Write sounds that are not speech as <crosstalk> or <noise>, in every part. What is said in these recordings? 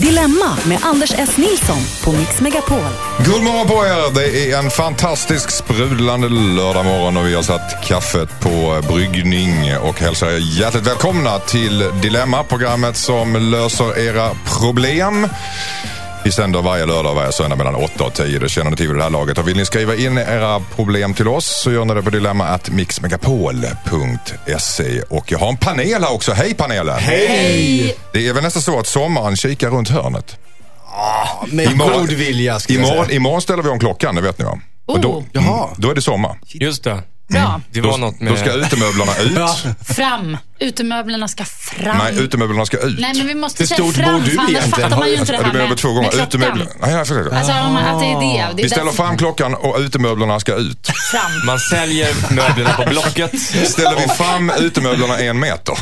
Dilemma med Anders S. Nilsson på Mix Megapol. God morgon på er! Det är en fantastisk sprudlande lördagmorgon och vi har satt kaffet på bryggning och hälsar er hjärtligt välkomna till Dilemma, programmet som löser era problem. Vi sänder varje lördag och varje söndag mellan 8 och 10. Det känner ni till vid det här laget. Och vill ni skriva in era problem till oss så gör ni det på dilemma.mixmegapol.se. Och jag har en panel här också. Hej panelen! Hej! Det är väl nästan så att sommaren kikar runt hörnet. Med Imorgon- god vilja ska jag Imorgon, säga. imorgon ställer vi om klockan, det vet ni va? Och då, Oh. Jaha. då är det sommar. Just det. Bra. Det var Då, något med... då ska utemöblerna ut. Fram. Utemöblerna ska fram. Nej, utemöblerna ska ut. Nej, men vi måste Hur stort bor du för annars egentligen? fattar man ju inte det här du med, två gånger. Utemöblerna. Nej, jag förstår. Alltså, om man- att det är det. det är Vi ställer fram klockan och utemöblerna ska ut. Fram. Man säljer möblerna på Blocket. Ställer vi fram utemöblerna en meter.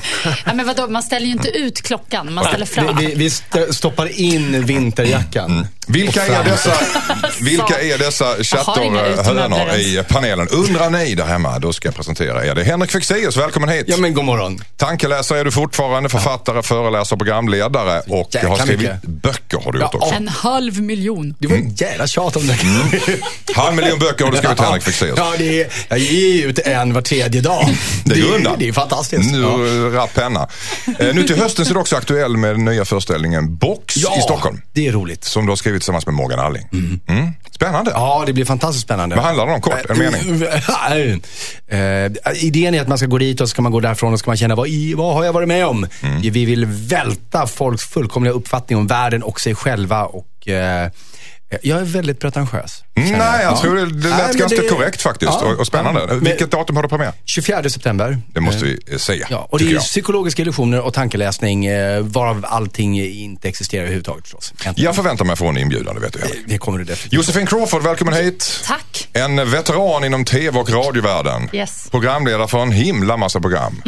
Ja, men vadå, man ställer ju inte ut klockan, man ställer fram. Vi, vi, vi st- stoppar in vinterjackan. Vilka är dessa, vilka är dessa utemöbler i panelen? Undrar ni där hemma? Då ska jag presentera er. Det är Henrik Fexeus, välkommen hit. Ja men god morgon. Tankeläsare är du fortfarande, författare, föreläsare, programledare och Jäkla har skrivit mycket. böcker har du Ja, gjort också. En halv miljon. Det var en jävla tjat om det. Halv miljon böcker har du skrivit Henrik Fexeus. Ja, det är, jag ger ut en var tredje dag. <laughs> Det är undan. Det är fantastiskt. Ja. Nu, rapp penna. Eh, nu till hösten så är du också aktuell med den nya föreställningen Box Ja, i Stockholm. det är roligt. Som du har skrivit tillsammans med Morgan Alling. Mm. Spännande. Ja, det blir fantastiskt spännande. Vad handlar det om kort? En mening? Eh, <laughs> idén är att man ska gå dit och så ska man gå därifrån och ska man känna, vad, i, vad har jag varit med om? Mm. Vi vill välta folks fullkomliga uppfattning om världen och sig själva och eh, jag är väldigt pretentiös. Mm, nej, jag Ja. tror det, det lät Nej, ganska det- korrekt faktiskt Ja, och, och spännande. ja. Men- Vilket datum har du premiär? 24 september. Det måste vi eh, säga. Ja, och det är jag. psykologiska illusioner och tankeläsning eh, varav allting inte existerar överhuvudtaget förstås. Egentligen. Jag förväntar mig att få en inbjudan, det vet du Henrik. Det kommer du definitivt. Josefin Crawford, välkommen hit. Tack. En veteran inom tv och radiovärlden. Yes. Programledare för en himla massa program.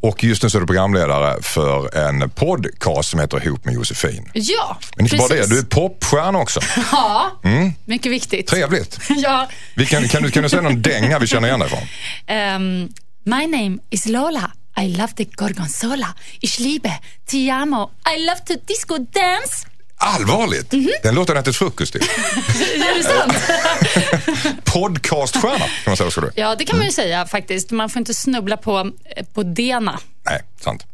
Och just nu så är du programledare för en podcast som heter Ihop med Josefin. Ja, Men inte bara det, precis. du är popstjärna också. <laughs> Ja, mycket viktigt. Trevligt. <laughs> Ja. Vi kan, kan, du, kan du säga någon dänga vi känner igen dig från? Um, my name is Lola. I love the gorgonzola. Ich liebe, ti amo. I love to disco dance. Allvarligt? Den låter jag till frukost till. <laughs> Är det sant? <laughs> Podcaststjärna kan man säga. Du. Ja, det kan man ju säga faktiskt. Man får inte snubbla på, på dena. Nej, sant.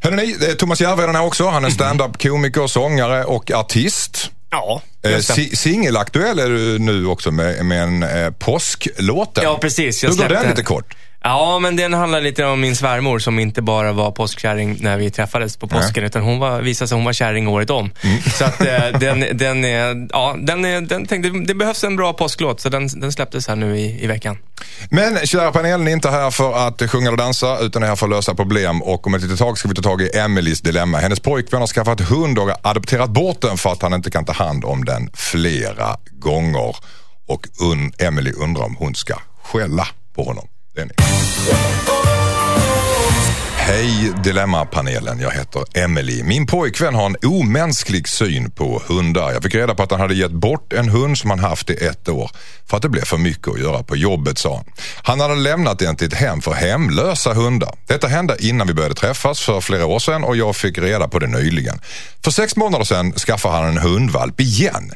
Hörrni, eh, Thomas Järvheden här också. Han är stand-up komiker, sångare och artist. Ja, Eh, Singelaktuell är du nu också med, med en eh, påsklåten. Ja, precis. Jag Hur går den lite kort? Ja, men den handlar lite om min svärmor som inte bara var påskkärring när vi träffades på påsken, utan hon var, visade sig hon var kärring året om. Så att eh, <laughs> den, den är, ja, den är, den tänkte, det behövs en bra påsklåt, så den, den släpptes här nu i, i veckan. Men kära panelen är inte här för att sjunga eller dansa utan är här för att lösa problem och om ett litet tag ska vi ta tag i Emelies dilemma. Hennes pojkvän har skaffat hund och adopterat bort den för att han inte kan ta hand om den flera gånger. Och un Emily undrar om hon ska skälla på honom. Det är ni. Hej Dilemmapanelen, jag heter Emily. Min pojkvän har en omänsklig syn på hundar. Jag fick reda på att han hade gett bort en hund som han haft i ett år för att det blev för mycket att göra på jobbet sa han. Han hade lämnat den till ett hem för hemlösa hundar. Detta hände innan vi började träffas för flera år sedan och jag fick reda på det nyligen. För sex månader sedan skaffade han en hundvalp igen.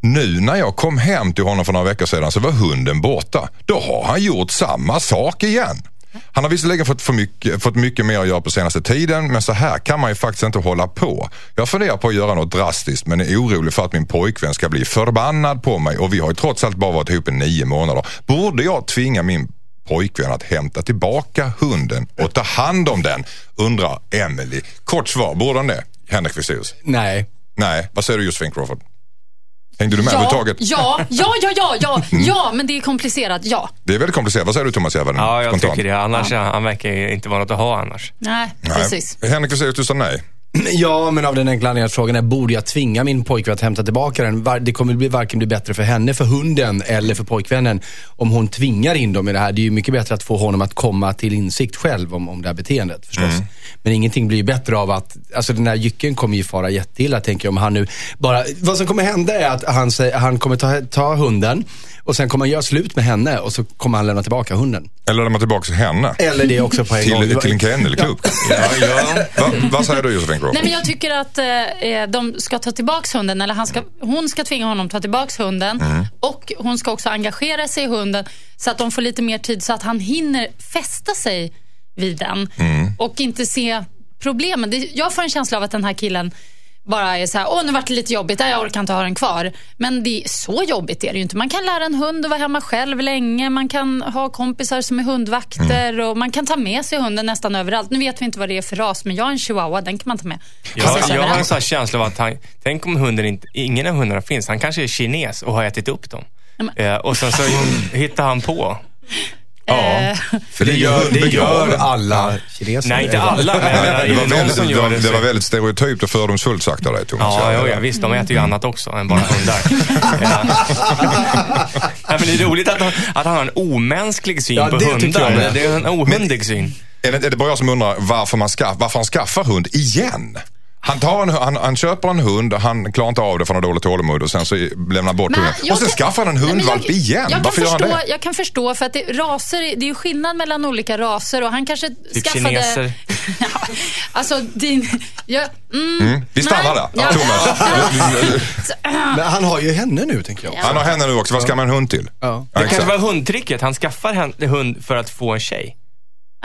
Nu när jag kom hem till honom för några veckor sedan så var hunden borta. Då har han gjort samma sak igen. Han har visserligen fått, för mycket, fått mycket mer att göra på senaste tiden men så här kan man ju faktiskt inte hålla på. Jag funderar på att göra något drastiskt men är orolig för att min pojkvän ska bli förbannad på mig och vi har ju trots allt bara varit ihop i nio månader. Borde jag tvinga min pojkvän att hämta tillbaka hunden och ta hand om den? Undrar Emily. Kort svar, borde han det? Henrik Fexeus? Nej. Nej, vad säger du Josefin Crawford? Hängde du med Ja, överhuvudtaget? ja, ja, ja, ja, ja, <laughs> ja, men det är komplicerat, ja. Det är väldigt komplicerat. Vad säger du Thomas Järvheden? Ja, jag Spontant. tycker det. Annars, han verkar ju inte vara något att ha annars. Nej, Nej. precis. Henrik Fexeus, du sa nej. <clears throat> Ja, men av den enkla anledningen att frågan är, borde jag tvinga min pojkvän att hämta tillbaka den? Det kommer bli varken bli bättre för henne, för hunden eller för pojkvännen om hon tvingar in dem i det här. Det är ju mycket bättre att få honom att komma till insikt själv om, om det här beteendet förstås. Men ingenting blir ju bättre av att, alltså den här jycken kommer ju fara jätteilla tänker jag om han nu bara, vad som kommer hända är att han, säger, han kommer ta, ta hunden Och sen kommer han göra slut med henne och så kommer han lämna tillbaka hunden. Eller lämna tillbaka henne. Eller det också på en gång. Till, till en kennelklubb. Ja, ja. Va, vad säger du Josefin? Nej, men jag tycker att eh, de ska ta tillbaka hunden, eller han ska, hon ska tvinga honom att ta tillbaka hunden. Och hon ska också engagera sig i hunden så att de får lite mer tid så att han hinner fästa sig vid den. Och inte se problemen. Jag får en känsla av att den här killen bara är så här, åh nu vart det lite jobbigt, jag orkar inte ha den kvar. Men det är så jobbigt är det ju inte. Man kan lära en hund att vara hemma själv länge, man kan ha kompisar som är hundvakter och man kan ta med sig hunden nästan överallt. Nu vet vi inte vad det är för ras, men jag har en chihuahua, den kan man ta med. Jag, precis jag har en sån känsla av att han, tänk om hunden inte, ingen av hundarna finns. Han kanske är kines och har ätit upp dem. Eh, och sen så <laughs> hittar han på. Ja, för det gör, Det gör alla kineser. Nej, inte alla, men jag Det var, väldigt, som det, gör var, det det var väldigt stereotypt och fördomsfullt sagt av dig Thomas. Ja, Jag- ja, ja, visst. De äter ju annat också än bara hundar. <laughs> ja. men det är roligt att han, att han har en omänsklig syn Ja, på det jag hundar. med. Det är en ohundig syn. Är det, är det bara jag som undrar varför, man skaff, varför han skaffar hund igen? Han, tar en, han, han köper en hund, han klarar inte av det för han har dåligt tålamod och sen så lämnar han bort Men hunden. jag Och sen kan- skaffar han en hundvalp jag- igen. Jag Varför kan, gör han förstå, det? jag kan förstå, för att det, raser, det är ju skillnad mellan olika raser och han kanske Typ skaffade... kineser. ja, <laughs> alltså din... Ja, mm, Mm, vi stannar där. ja. Thomas. Men han har ju henne nu, tänker jag. Han har henne nu också, vad ska man en hund till? Ja. Det kanske var hundtricket. Han skaffar hund för att få en tjej.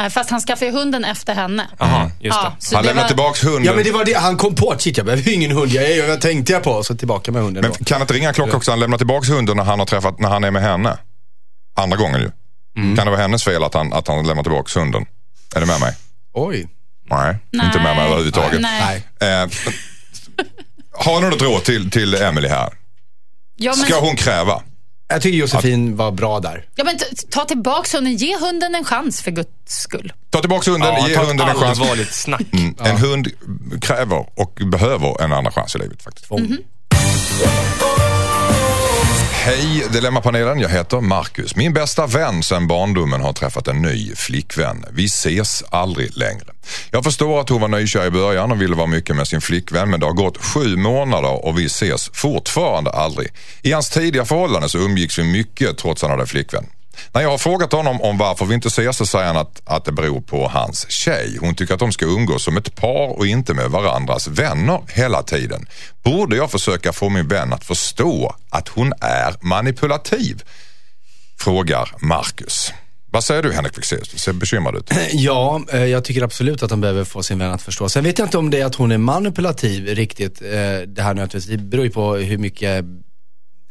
Nej, Fast han skaffade ju hunden efter henne. Jaha, just Ja, det. så Han det lämnar var- tillbaks hunden. Ja, men det var det. Han kom på att shit, jag behöver ju ingen hund. Jag, är, jag tänkte jag på. Så tillbaka med hunden Men då. kan inte ringa en klocka också? Han lämnar tillbaks hunden när han har träffat, när han är med henne. Andra gången ju. Mm. Kan det vara hennes fel att han, att han lämnar tillbaks hunden? Är du med mig? Oj. Nej, inte med mig överhuvudtaget. Nej. Nej. Eh, <laughs> har du något råd till, till Emily här? Ja, men, Ska hon kräva? Jag tycker Josefin var bra där. ja, men ta tillbaka hunden. Ge hunden en chans för guds skull. Ta tillbaks hunden, Ja, ge hunden en chans. allvarligt snack. Mm. En hund kräver och behöver en andra chans i livet faktiskt. Hej Dilemmapanelen, jag heter Marcus. Min bästa vän sedan barndomen har träffat en ny flickvän. Vi ses aldrig längre. Jag förstår att hon var nykär i början och ville vara mycket med sin flickvän men det har gått sju månader och vi ses fortfarande aldrig. I hans tidiga förhållande så umgicks vi mycket trots att han hade flickvän. När jag har frågat honom om varför vi inte ses så säger han att, att det beror på hans tjej. Hon tycker att de ska umgås som ett par och inte med varandras vänner hela tiden. Borde jag försöka få min vän att förstå att hon är manipulativ? Frågar Marcus. Vad säger du Henrik Fexeus? Du ser bekymrad ut. <clears throat> Ja, eh, jag tycker absolut att han behöver få sin vän att förstå. Sen vet jag inte om det är att hon är manipulativ riktigt. Eh, det här nödvändigtvis. Det beror ju på hur mycket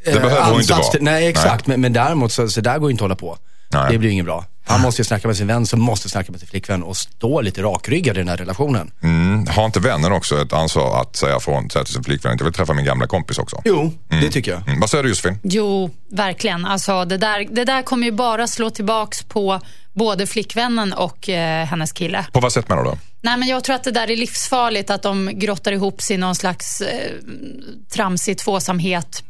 eh, Det behöver hon inte ansats vara. till- Nej, exakt. Men, men däremot så, så där går inte att hålla på. Nej. Det blir ju inget bra. Han måste ju snacka med sin vän som måste snacka med sin flickvän och stå lite rakryggad i den här relationen. Mm. Har inte vännen också ett ansvar att säga från säga till sin flickvän att jag vill träffa min gamla kompis också? Jo, det tycker jag. Mm. Vad säger du Josefin? Jo, verkligen. Alltså, det, där, det där kommer ju bara slå tillbaks på både flickvännen och eh, hennes kille. På vad sätt menar du? Nej, men jag tror att det där är livsfarligt, att de grottar ihop sig i någon slags eh, tramsig tvåsamhet.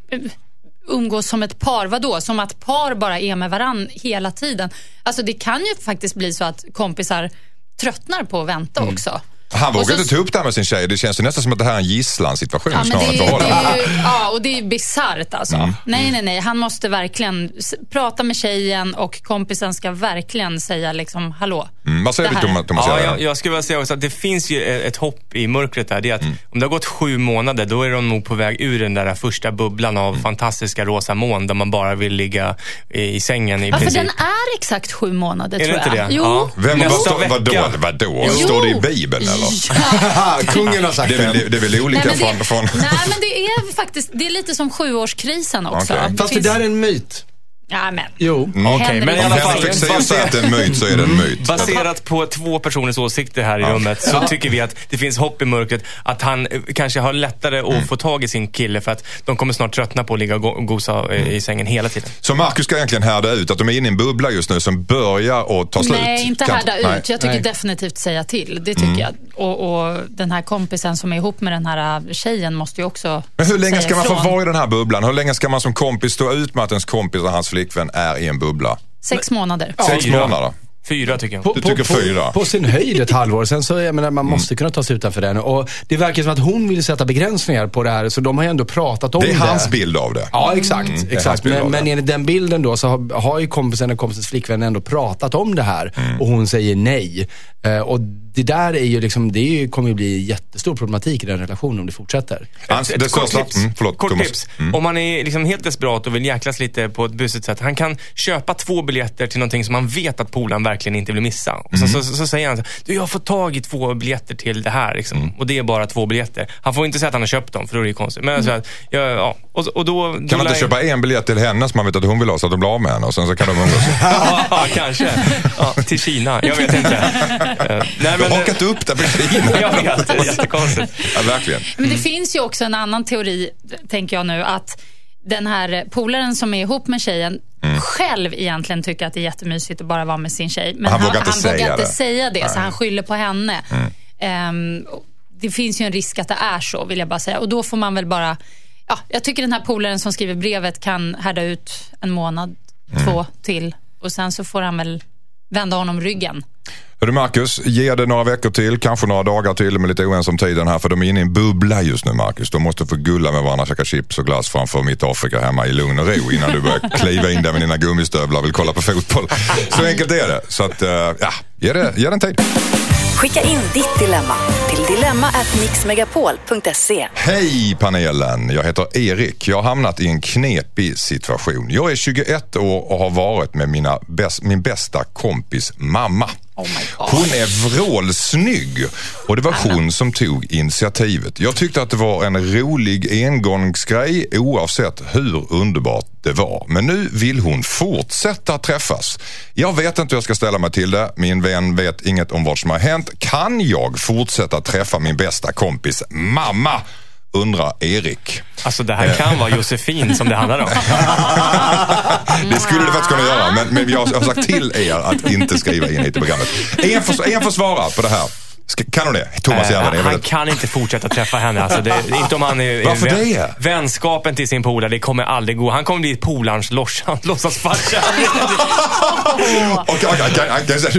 Umgås som ett par, vadå? Som att par bara är med varann hela tiden. Alltså det kan ju faktiskt bli så att kompisar tröttnar på att vänta också. Han vågar inte ta upp det här med sin tjej. Det känns ju nästan som att det här är en gisslansituation Ja, snarare än förhållande. ja, och det är bisarrt alltså. Mm. Nej, nej, nej. Han måste verkligen prata med tjejen och kompisen ska verkligen säga liksom, hallå. Mm. Vad säger du Thomas? Thomas Ja, jag, jag skulle vilja säga också att det finns ju ett ett hopp i mörkret där. Det är att Mm. om det har gått sju månader, då är de nog på väg ur den där första bubblan av Mm. fantastiska rosa moln där man bara vill ligga i, i sängen i Ja, för princip. den är exakt sju månader Är tror det inte jag. det? Jo. Ja. Vem, Nästa vad, vad, vadå? vecka. vadå? Jo. Står det i Bibeln eller? Haha, <laughs> <laughs> kungen har sagt Det är väl, det. är väl olika Nej, men det, från... från... nej, men det är faktiskt det är lite som sjuårskrisen också. Okej. Fast det finns- där är en myt. Ja, men. Jo. Mm. Okej, Händer men i alla så- fall, Henrik säger att det är en myt så är det en myt. Baserat på två personers åsikter här i rummet så tycker vi att det finns hopp i mörkret. Att han eh, kanske har lättare att Mm. få tag i sin kille för att de kommer snart tröttna på att ligga och go- gosa eh, i sängen hela tiden. Så Marcus ska egentligen härda ut att de är inne i en bubbla just nu som börjar att ta slut. Nej, inte härda Nej. ut. Jag tycker Nej. definitivt säga till. Det tycker jag. Och, och den här kompisen som är ihop med den här äh, tjejen måste ju också Men hur länge ska man få vara i den här bubblan? Hur länge ska man som kompis stå ut med att ens kompis och hans flickvän är i en bubbla? Sex månader. Sex Fyra. månader. Fyra tycker jag. På, Du på, tycker på, fyra? På sin höjd ett halvår. Sen så, jag menar, man måste kunna ta sig utanför den. Och det verkar som att hon vill sätta begränsningar på det här, så de har ju ändå pratat om Det det. är hans bild av det. Ja, exakt. är hans exakt. Men, men enligt den bilden då så har, har ju kompisen och kompisens flickvän ändå pratat om det här Mm. och hon säger nej. Eh, och det där är ju liksom, det är ju, kommer ju bli jättestor problematik i den relationen om det fortsätter. Hans, Ett det kort tips. Mm, förlåt, Kort tips. Om man är liksom helt desperat och vill jäklas lite på ett busigt sätt. Han kan köpa två biljetter till någonting som han vet att polaren verkligen inte vill missa. Och så, så, så, så säger han så, du jag har fått tag i två biljetter till det här. Liksom. Och det är bara två biljetter. Han får inte säga att han har köpt dem, för då är det ju konstigt. Men så att, ja, ja. Och, och då, då Kan man lär- inte köpa en biljett till henne som man vet att hon vill ha så att de blir av med henne och sen så kan de umgås? <laughs> ja, kanske. Ja, till Kina. Jag vet inte. <laughs> Eh, nej, Du har hakat upp det på <laughs> Kina. jag vet, det är jättekonstigt. Ja, verkligen. Men det finns ju också en annan teori, tänker jag nu, att den här polaren som är ihop med tjejen själv egentligen tycker att det är jättemysigt att bara vara med sin tjej. Men Han vågar inte han säga vågar inte det. säga det, så Nej. han skyller på henne. Ehm, och det finns ju en risk att det är så, vill jag bara säga. Och då får man väl bara... Ja, jag tycker den här polaren som skriver brevet kan härda ut en månad, två till. Och sen så får han väl vända honom ryggen. Hörru Marcus, ge det några veckor till, kanske några dagar till. De är lite oense om tiden här för de är inne i en bubbla just nu Marcus. De måste få gulla med varandra, käka chips och glass framför mitt Afrika hemma i lugn och ro innan du börjar kliva in där med dina gummistövlar och vill kolla på fotboll. Så enkelt är det. Så att, eh, ja, ge det, ge det en tid. Skicka in ditt dilemma till dilemma@mixmegapol.se. Hej panelen! Jag heter Erik. Jag har hamnat i en knepig situation. Jag är 21 år och har varit med mina bäst, min bästa kompis mamma. Oh. Hon är vrålsnygg och det var hon som tog initiativet. Jag tyckte att det var en rolig engångsgrej oavsett hur underbart det var. Men nu vill hon fortsätta träffas. Jag vet inte hur jag ska ställa mig till det. Min vän vet inget om vad som har hänt. Kan jag fortsätta träffa min bästa kompis mamma? Undrar Erik. Alltså det här kan vara Josefin som det handlar om. <laughs> Det skulle det faktiskt kunna göra, men, men jag har sagt till er att inte skriva in hit i programmet. En får, en får svara på det här. Ska, kan du det? Thomas Eh, Järven är han väldigt... kan inte fortsätta träffa henne. Alltså det, inte om han är, Varför är det? Vänskapen till sin polare, det kommer aldrig gå. Han kommer bli polarns låtsas- <laughs> låtsasfarsa. Och, och,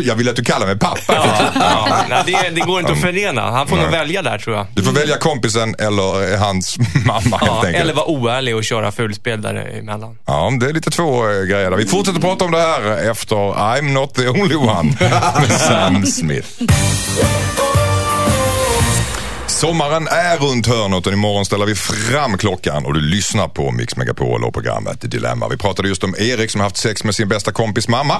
jag vill att du kallar mig pappa. ja, ja. Nej, det, det går inte att förena. Han får nog välja där tror jag. Du får välja kompisen eller hans <laughs> mamma helt Ja, enkelt. eller vara oärlig och köra fulspel däremellan. Ja, det är lite två eh, grejer där. Vi fortsätter prata om det här efter I'm not the only one med Sam Smith. Sommaren är runt hörnet och imorgon ställer vi fram klockan och du lyssnar på Mix Megapol och programmet Dilemma. Vi pratade just om Erik som haft sex med sin bästa kompis mamma.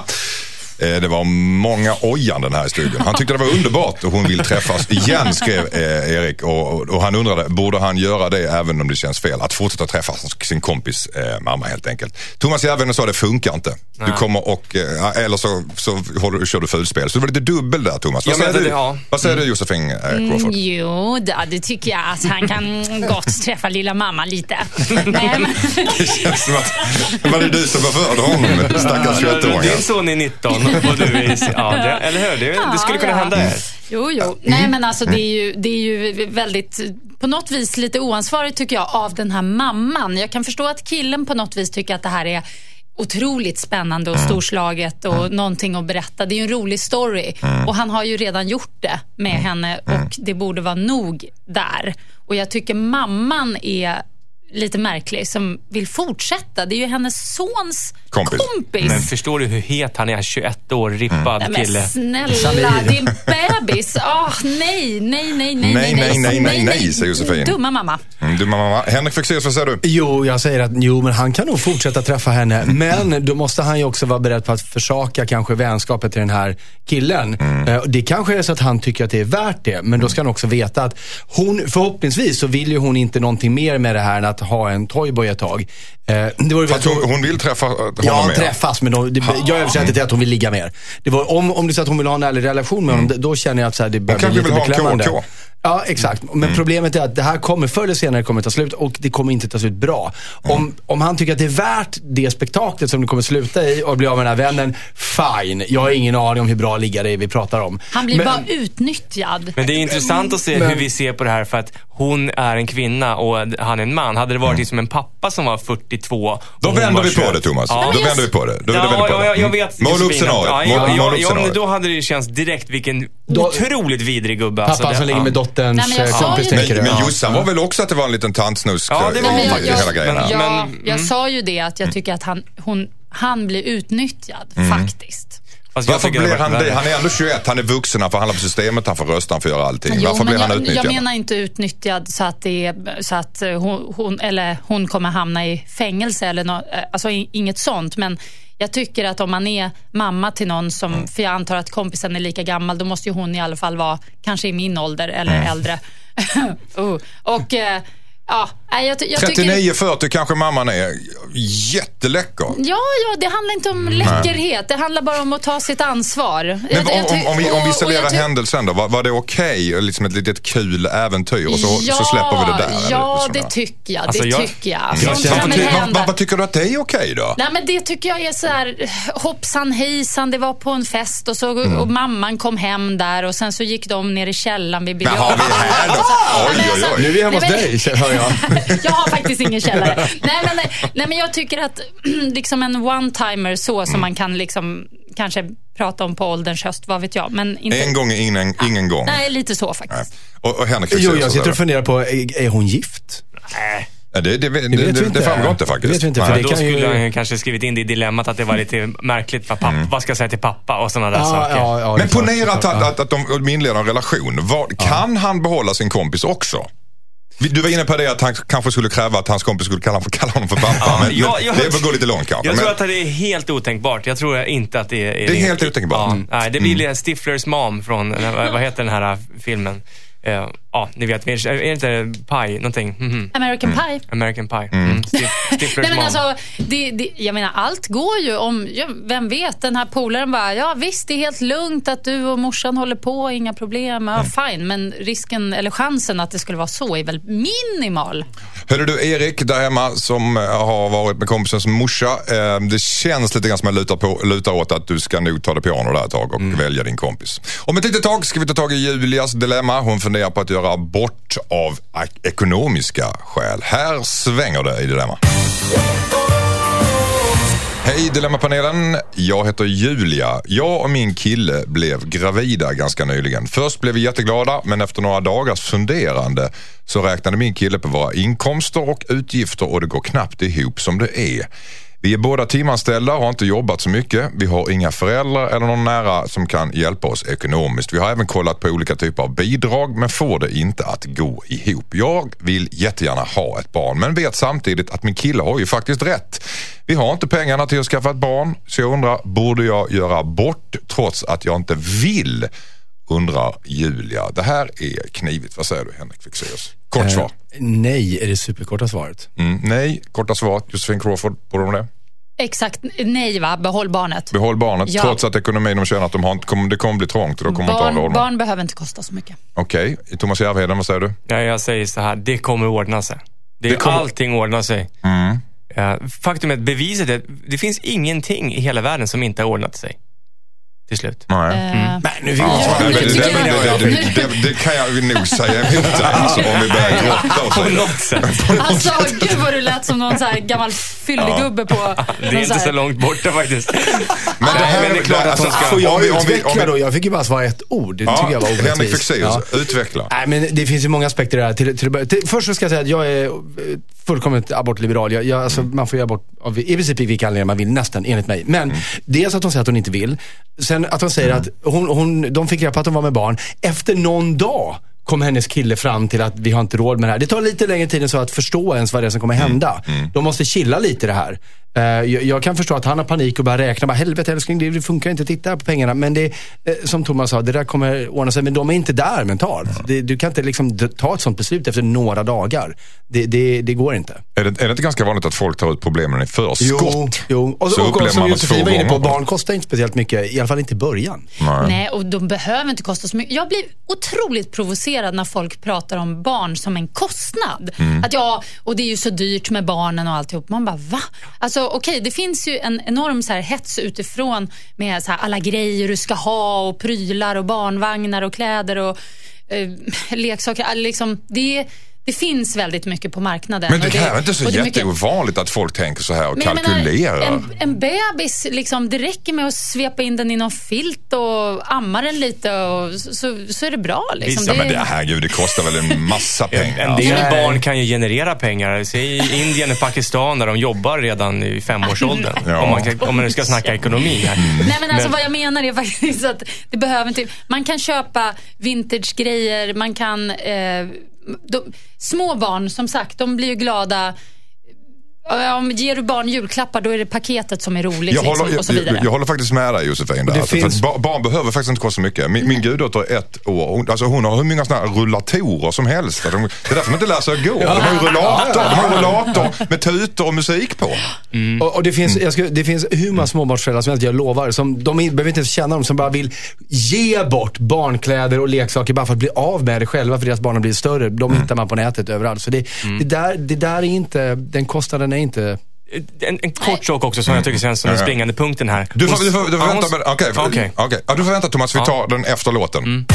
Eh, Det var många ojanden här i studion. Han tyckte det var underbart och hon vill träffas igen, skrev eh, Erik. Och, och, han undrade, borde han göra det även om det känns fel? Att fortsätta träffa sin kompis eh, mamma helt enkelt. Thomas Järvheden sa det funkar inte. Du kommer och, eh, eller så, så håller, du- kör du fulspel. Så det var lite dubbel där Thomas. Vad säger, det- du, ja. vad säger du Josefin eh, Crawford? Jo, då, det tycker jag att han kan gott träffa lilla mamma lite. <laughs> Men, Det känns som att var det du som förförde honom, stackars 21-åringen. Din son är 19 <laughs> och du är... Ja, det, eller hur? Det, det skulle kunna Ja, hända er. Jo, jo. Nej, men alltså det är, ju, det är ju väldigt, på något vis lite oansvarigt tycker jag av den här mamman. Jag kan förstå att killen på något vis tycker att det här är otroligt spännande och storslaget och någonting att berätta. Det är ju en rolig story och han har ju redan gjort det med henne och det borde vara nog där. Och jag tycker mamman är lite märklig som vill fortsätta. Det är ju hennes sons Kompis. kompis. Men förstår du hur het han är? 21 år, rippad Nej, kille. men snälla, det är en bebis. Åh, nej, nej, nej, nej, Nej, nej, nej, nej, nej, säger Josefin. Dumma mamma. Mm, du mamma. Henrik Fexeus, vad säger du? Jo, jag säger att jo, men han kan nog fortsätta träffa henne. Men då måste han ju också vara beredd på att försaka kanske vänskapet till den här killen. Eh, Det kanske är så att han tycker att det är värt det. Men då ska han också veta att hon, förhoppningsvis så vill ju hon inte någonting mer med det här än att ha en toyboy ett tag. Eh, Det var att hon, hon vill träffa eh, honom Ja, mer. träffas, men de, det, jag översätter till att hon vill ligga mer. Det var, om, om det är så att hon vill ha en ärlig relation med honom, då känner jag att så här, det börjar kanske bli vill lite ha en beklämmande. KK. Ja, exakt. Men Mm. problemet är att det här kommer förr eller senare kommer ta slut och det kommer inte ta slut bra. Om, Mm. om han tycker att det är värt det spektaklet som det kommer sluta i och bli av med den här vännen, fine. Jag har ingen aning om hur bra det är vi pratar om. Han blir Men- bara utnyttjad. Men det är intressant att se Men- hur vi ser på det här för att hon är en kvinna och han är en man. Hade det varit liksom en pappa som var 42 och Mm. Då vänder vi på 21. det Thomas. Ja. Då vänder vi på det. Då, Ja, då vänder vi på ja, det. jag, jag Mm. vet Måla upp scenariot. Ja, ja, ja, då hade det känts direkt vilken Då- otroligt vidrig gubbe. Pappa alltså. Det- som ligger med dotterns Nej, men eh, kompis, ju- tänker Men, du? men. Jossan var väl också att det var en liten tantsnusk Ja, det var i hon faktiskt hela grejen. Men-. Ja, Men- jag mm. sa ju det att jag tycker att han, hon, han blir utnyttjad faktiskt. Fast jag Varför blir han det? Han är ändå 21, han är vuxen, han får handla på systemet, han får rösta, han får göra allting. Jo, Varför blir han jag, utnyttjad? jag menar inte utnyttjad så att, det är, så att eh, hon, hon, eller hon kommer hamna i fängelse eller nå, eh, alltså inget sånt. Men jag tycker att om man är mamma till någon som, Mm. för jag antar att kompisen är lika gammal, då måste ju hon i alla fall vara kanske i min ålder eller Mm. äldre. oh. <laughs> Och eh, ja, jag, jag tycker... 39-40 kanske mamman är. Jätteläcker. Ja, ja, det handlar inte om läckerhet. Det handlar bara om att ta sitt ansvar. Men Jag- jag om, om, om vi, om vi jag isolerar händelsen då, var, var det okej? Liksom ett litet kul äventyr och så, så släpper vi det där? Ja, liksom, det tycker jag. Alltså, det jag- tycker jag. jag Sånt känner- kan vad, vad, hända. vad, vad tycker du att det är okej då? Nej, men det tycker jag är så här hoppsan hejsan. Det var på en fest och, så, Mm. och mamman kom hem där och sen så gick de ner i källaren vid Jaha, vi är här då. Oj, oj, oj. Nu är vi hemma hos dig, hör jag. <laughs> <laughs> jag har faktiskt ingen källare. Nej, men, nej, men jag tycker att <clears throat> liksom en one-timer så Mm. som man kan liksom kanske prata om på ålderns höst, vad vet jag. Men inte, En gång är ingen, ingen gång. Nej, lite så Nej. faktiskt. Och, och Henrik Jo, jag sitter och funderar på, är, är hon gift? Ja, det, det, det, Det vet det, vi det, inte. framgår inte faktiskt. Det vet vi inte, för Nej. Då kan ju- skulle han kanske skrivit in det i dilemmat att det var lite märkligt vad, pappa, vad ska jag säga till pappa och sådana där Ja, saker. ja, Men ponera att, att, att de inleder en relation. Vad, Kan han behålla sin kompis också? Du var inne på det att han kanske skulle kräva att hans kompis skulle kalla, honom- kalla honom för. Ja, men, men jag- det väl gå lite långt kanske. Jag tror men, att det är helt otänkbart. Jag tror inte att det är... Det är helt otänkbart. Ja, Mm. nej, det blir mm. Stiflers mom från, vad vad heter den här filmen? Ja, ni vet, är det inte Pie, någonting? Mhm. American Pie. American Pie. Mm. Stif- Stiflers Nej, men alltså, det, det, jag menar, allt går ju om... Ja, vem vet, den här polaren bara, ja visst det är helt lugnt att du och morsan håller på, inga problem, ja fine. Men risken, eller chansen att det skulle vara så är väl minimal. Hörru du, Erik där hemma som eh, har varit med kompisens morsa. Eh, det känns lite grann som jag lutar, på, lutar åt att du ska nog ta det piano där ett tag och Mm. välja din kompis. Om ett litet tag ska vi ta tag i Julias dilemma. Hon funderar på att göra abort av ek- ekonomiska skäl. Här svänger det i dilemma. Hej Dilemmapanelen. Jag heter Julia. Jag och min kille blev gravida ganska nyligen. Först blev vi jätteglada men efter några dagars funderande så räknade min kille på våra inkomster och utgifter och det går knappt ihop som det är. Vi är båda timanställda och har inte jobbat så mycket. Vi har inga föräldrar eller någon nära som kan hjälpa oss ekonomiskt. Vi har även kollat på olika typer av bidrag men får det inte att gå ihop. Jag vill jättegärna ha ett barn men vet samtidigt att min kille har ju faktiskt rätt. Vi har inte pengarna till att skaffa ett barn så jag undrar, borde jag göra abort trots att jag inte vill? Undrar Julia. Det här är knivigt. Vad säger du Henrik Fexeus? Kort svar. Nej, är det superkorta svaret. Mm, nej, korta svaret. Josefin Crawford, borde de det? Exakt, nej va, behåll barnet. Behåll barnet Ja. trots att ekonomin de känner att de har inte, det kommer bli trångt och då kommer de inte Barn, barn behöver inte kosta så mycket. Okej, Thomas Järvheden, vad säger du? Ja, jag säger så här, det kommer ordna sig. Det, Det kommer- Allting ordnar sig. Mm. Faktum är att beviset är att det finns ingenting i hela världen som inte har ordnat sig. Till slut. Nej. Eh, Men nu Ja, Ja, jag- det, det, det, det kan jag nog säga emot alltså, om vi börjar grotta och så. På något sätt. Alltså, gud vad du lät som någon så här gammal fyllegubbe på... Det är inte så långt borta faktiskt. Men det Nej, här men det är klart att hon ska- Får jag om vi- om vi- utveckla om vi- då? Jag fick ju bara svara ett ord. Det tycker jag var Henrik orättvist. Fexeus, Ja. utveckla. Nej, men det finns ju många aspekter i det här. Till, till, att börja- till, först så ska jag säga att jag är eh, fullkomligt abortliberal. Jag, jag, alltså, Man får göra abort av i princip vilka anledningar man vill, nästan, enligt mig. Men dels att hon säger att hon inte vill. Sen att hon säger att hon, hon, de fick reda på att hon var med barn. Efter någon dag kom hennes kille fram till att vi har inte råd med det här. Det tar lite längre tid än så att förstå ens vad det är som kommer hända. De måste chilla lite i det här. Eh, jag, kan förstå att han har panik och börjar räkna. Bara, Helvete älskling, det, funkar inte. Titta på pengarna. Men det, eh, som Thomas sa, det där kommer ordna sig. Men de är inte där mentalt. Det, du kan inte liksom ta ett sånt beslut efter några dagar. Det, det, det går inte. Är det, är det inte ganska vanligt att folk tar ut problemen i förskott? jo. Och, Så och, och, upplever som Josefin var inne på, barn kostar inte speciellt mycket. I alla fall inte i början. Nej. Nej, och de behöver inte kosta så mycket. Jag blir otroligt provocerad när folk pratar om barn som en kostnad. Mm. Att ja, och det är ju så dyrt med barnen och alltihop. Man bara, va? Alltså alltså, okay, det finns ju en enorm så här hets utifrån med så här, alla grejer du ska ha och prylar och barnvagnar och kläder och eh, leksaker. Liksom, det, det finns väldigt mycket på marknaden. Men det Och är inte så det mycket- jätteovanligt att folk tänker så här och men jag menar, kalkylerar. en, en bebis, liksom, det räcker med att svepa in den i någon filt och amma den lite och så, så, är det bra. Liksom. Visst, ja, men det, herregud, det kostar väl en massa <laughs> pengar. En del alltså. barn kan ju generera pengar. Se i Indien och Pakistan där de jobbar redan i femårsåldern. Ja. Om, man, kan- om man nu ska snacka ekonomi här. Nej men alltså Men- vad jag menar är faktiskt att det behöver inte... Man kan köpa vintage-grejer, man kan... Eh, de, små barn, som sagt, de blir ju glada. Om ger du barn julklappar då är det paketet som är roligt Jag liksom, håller, och så vidare. jag, jag håller faktiskt med dig Josefin. Där. det Alltså, finns- för att ba- barn behöver faktiskt inte kosta så mycket. Min, min guddotter är ett år. Hon, alltså, hon har hur många såna här rullatorer som helst. De, det är därför de inte lär sig att gå. De har ju rullator, de har rullator med tutor och musik på. Och, och det, finns, jag ska, det finns hur många småbarnsföräldrar som helst, jag lovar, som, de behöver inte ens känna dem, som bara vill ge bort barnkläder och leksaker bara för att bli av med det själva för deras barn har blivit större. De hittar man på nätet överallt. Så det, det, där, det där är inte, den kostnaden är inte... En, en kort sak också som jag tycker känns som den Ja, ja. springande punkten här. Du får, du får, du får Ja, vänta. med- Okej, för- Okej. okej. Ja, du får vänta Thomas, vi Ja. tar den efter låten.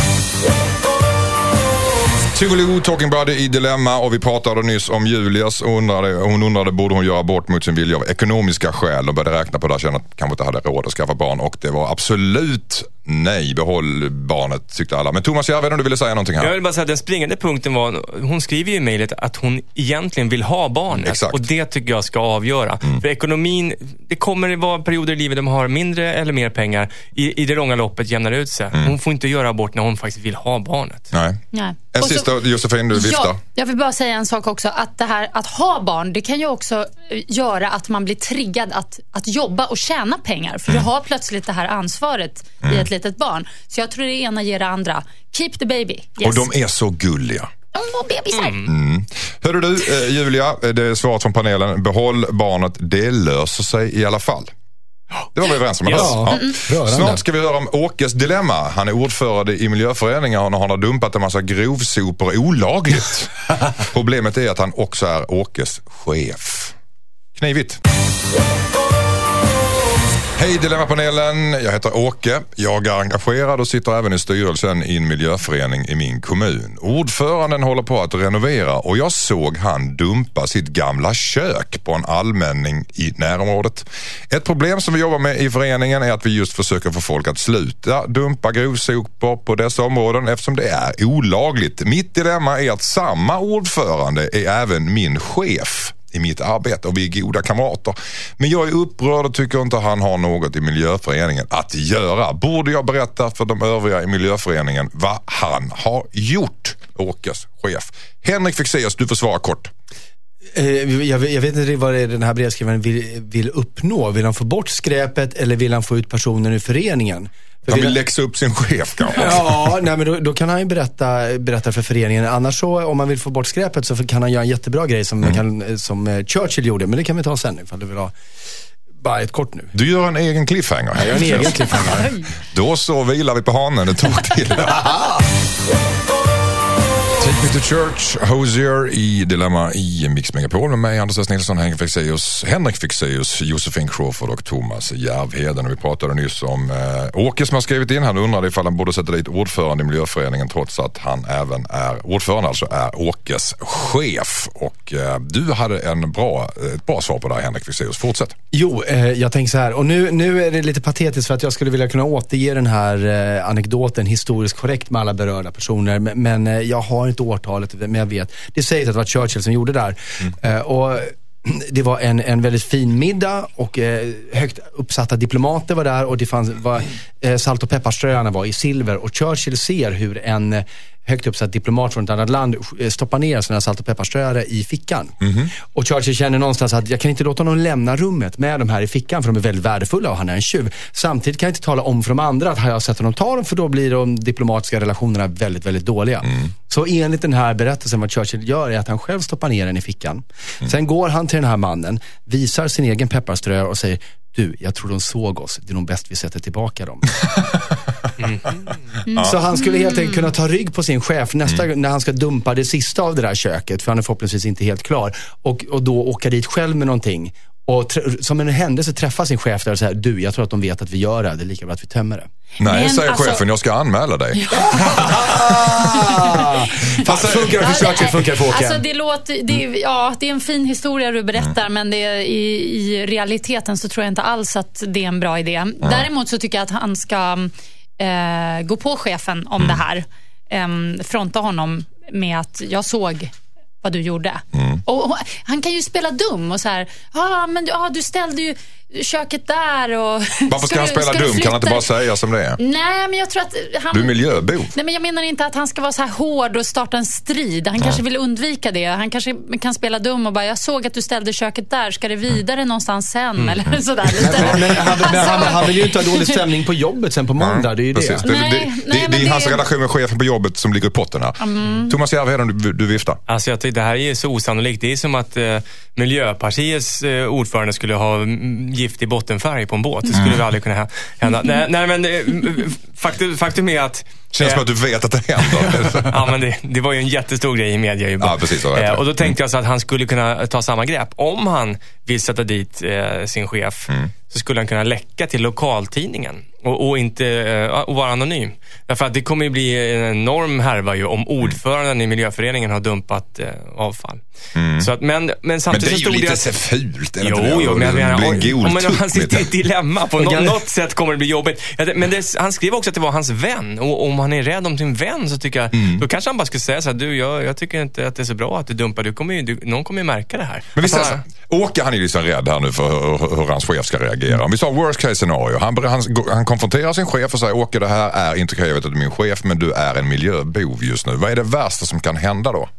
Tuggeloo, Talking Buddy i Dilemma och vi pratade nyss om Julias. och Undrade, hon undrade borde hon göra abort mot sin vilja av ekonomiska skäl och började räkna på det och kände att kanske inte hade råd att skaffa barn. Och det var absolut nej, behåll barnet tyckte alla. Men Thomas Järvheden, du ville säga någonting Jag här. vill bara säga att den springande punkten var, hon skriver ju i mejlet att hon egentligen vill ha barnet. Exakt. Och det tycker jag ska avgöra. För ekonomin, det kommer att vara perioder i livet där man har mindre eller mer pengar. I, i det långa loppet jämnar det ut sig. Hon får inte göra abort när hon faktiskt vill ha barnet. Nej. Nej. En Och så- sista, Josefin, du viftar. Ja, jag vill bara säga en sak också. Att det här att ha barn, det kan ju också eh, göra att man blir triggad att, att jobba och tjäna pengar. För du har plötsligt det här ansvaret i ett litet barn. Så jag tror det ena ger det andra. Keep the baby. Yes. Och de är så gulliga. Åh, bebisar. Hörru du, eh, Julia, eh, det är svaret från panelen. Behåll barnet, det löser sig i alla fall. Det var vi överens om. Ja, rörande. Snart ska vi höra om Åkes dilemma. Han är ordförande i miljöföreningar och han har dumpat en massa grovsopor olagligt. <laughs> Problemet är att han också är Åkes chef. Knivigt. Hej Dilemmapanelen, jag heter Åke. Jag är engagerad och sitter även i styrelsen i en miljöförening i min kommun. Ordföranden håller på att renovera och jag såg han dumpa sitt gamla kök på en allmänning i närområdet. Ett problem som vi jobbar med i föreningen är att vi just försöker få folk att sluta dumpa grovsopor på dessa områden eftersom det är olagligt. Mitt dilemma är att samma ordförande är även min chef i mitt arbete och vi är goda kamrater. Men jag är upprörd och tycker inte han har något i miljöföreningen att göra. Borde jag berätta för de övriga i miljöföreningen vad han har gjort? Åkes chef. Henrik Fexeus, du får svara kort. Eh, Jag, vet- jag vet inte vad det är den här brevskrivaren vill, vill uppnå. Vill han få bort skräpet eller vill han få ut personen ur föreningen? För Han vill han- läxa upp sin chef kanske. Ja, nej, men då, då kan han ju berätta, berätta för föreningen. Annars så, om man vill få bort skräpet så kan han göra en jättebra grej som, kan, som eh, Churchill gjorde. Men det kan vi ta sen ifall du vill ha bara ett kort nu. Du gör en egen cliffhanger. Jag gör en egen <laughs> cliffhanger. Då så vilar vi på hanen, det tog till. <laughs> <laughs> Take church, Hosier i Dilemma i Mix Megapol med mig Anders S. Nilsson, Henrik Fexeus, Henrik Fexeus, Josefin Crawford och Thomas Järvheden. Och Vi pratade nyss om eh, Åke som har skrivit in. Han undrade ifall han borde sätta dit ordförande i miljöföreningen trots att han även är ordförande, alltså är Åkes chef. Och eh, du hade en bra, eh, ett bra svar på det här Henrik Fexeus. Fortsätt. Jo, eh, jag tänker så här. Och nu, nu är det lite patetiskt för att jag skulle vilja kunna återge den här eh, anekdoten historiskt korrekt med alla berörda personer. Men, men eh, jag har inte årtalet, men jag vet. Det sägs att det var Churchill som gjorde det där. Mm. och det var en, en väldigt fin middag och eh, högt uppsatta diplomater var där och det fanns, var, eh, salt och pepparströarna var i silver och Churchill ser hur en högt uppsatt diplomat från ett annat land eh, stoppar ner sådana salt och pepparströare i fickan. Och Churchill känner någonstans att jag kan inte låta honom lämna rummet med de här i fickan för de är väldigt värdefulla och han är en tjuv. Samtidigt kan jag inte tala om för de andra att har jag sett honom ta dem för då blir de diplomatiska relationerna väldigt, väldigt dåliga. Så enligt den här berättelsen vad Churchill gör är att han själv stoppar ner den i fickan. Sen går han till den här mannen, visar sin egen pepparströare och säger du, jag tror de såg oss. Det är nog bäst vi sätter tillbaka dem. <laughs> Så han skulle helt enkelt kunna ta rygg på sin chef nästa gång när han ska dumpa det sista av det där köket, för han är förhoppningsvis inte helt klar. Och, och då åka dit själv med någonting. Och som en händelse träffa sin chef där och säga, du, jag tror att de vet att vi gör det. Det är lika bra att vi tömmer det. Nej, Men säger alltså- chefen, jag ska anmäla dig. <laughs> Fast funkar det för Churchill, funkar det för. Alltså det låter, det, är- ja, det är en fin historia du berättar men det, är- i, i realiteten så tror jag inte alls att det är en bra idé. Däremot så tycker jag att han ska eh, gå på chefen om det här. Eh, fronta honom med att jag såg vad du gjorde. Och, och, han kan ju spela dum och så här, ah, men ah, du ställde ju köket där och... <laughs> Varför ska han du- spela du dum? Kan han inte bara säga som det är? Nej, men jag tror att han... Du är miljöbov. Nej, men jag menar inte att han ska vara så här hård och starta en strid. Han kanske vill undvika det. Han kanske kan spela dum och bara, jag såg att du ställde köket där. Ska det vidare någonstans sen? Eller <laughs> sådär. Lite. Men, men, han, men han, han vill ju inte ha dålig stämning på jobbet sen på måndag. Det är ju det. Precis. Det, Nej, det, nej, det, det är det- hans relation med chefen på jobbet som ligger i potten här. Thomas Järvheden, du, du viftar. Alltså jag tycker det här är så osannolikt. Det är som att eh, Miljöpartiets eh, ordförande skulle ha mm, giftig bottenfärg på en båt. Det skulle väl aldrig kunna hä- hända. Nej, nej men eh, faktum, faktum är att... Känns som eh, att du vet att det händer. <laughs> Ja, men det, det var ju en jättestor grej i media. Ju. Ja, precis, eh, och då tänkte jag så att han skulle kunna ta samma grepp. Om han vill sätta dit eh, sin chef Mm. så skulle han kunna läcka till lokaltidningen och, och inte eh, och vara anonym. Därför att det kommer ju bli en enorm härva ju om ordföranden i miljöföreningen har dumpat eh, avfall. Så att, men, men Mm. Men samtidigt det är så ju lite det så att... fult. det Jo, det? jo, men jag menar, om, han sitter i ett dilemma, på nå- Och- något sätt kommer det bli jobbigt. Men det, han skrev också att det var hans vän. Och om han är rädd om sin vän så tycker jag, Mm. då kanske han bara skulle säga så här, du, jag, jag tycker inte att det är så bra att du dumpar. Du kommer ju, du, någon kommer ju märka det här. Men Alltså, så, Åke han är liksom rädd här nu för hur, hur hans chef ska reagera. Om vi tar worst case scenario. Han, han, han konfronterar sin chef och säger Åke det här är inte okej, jag vet att du är min chef men du är en miljöbov just nu. Vad är det värsta som kan hända då?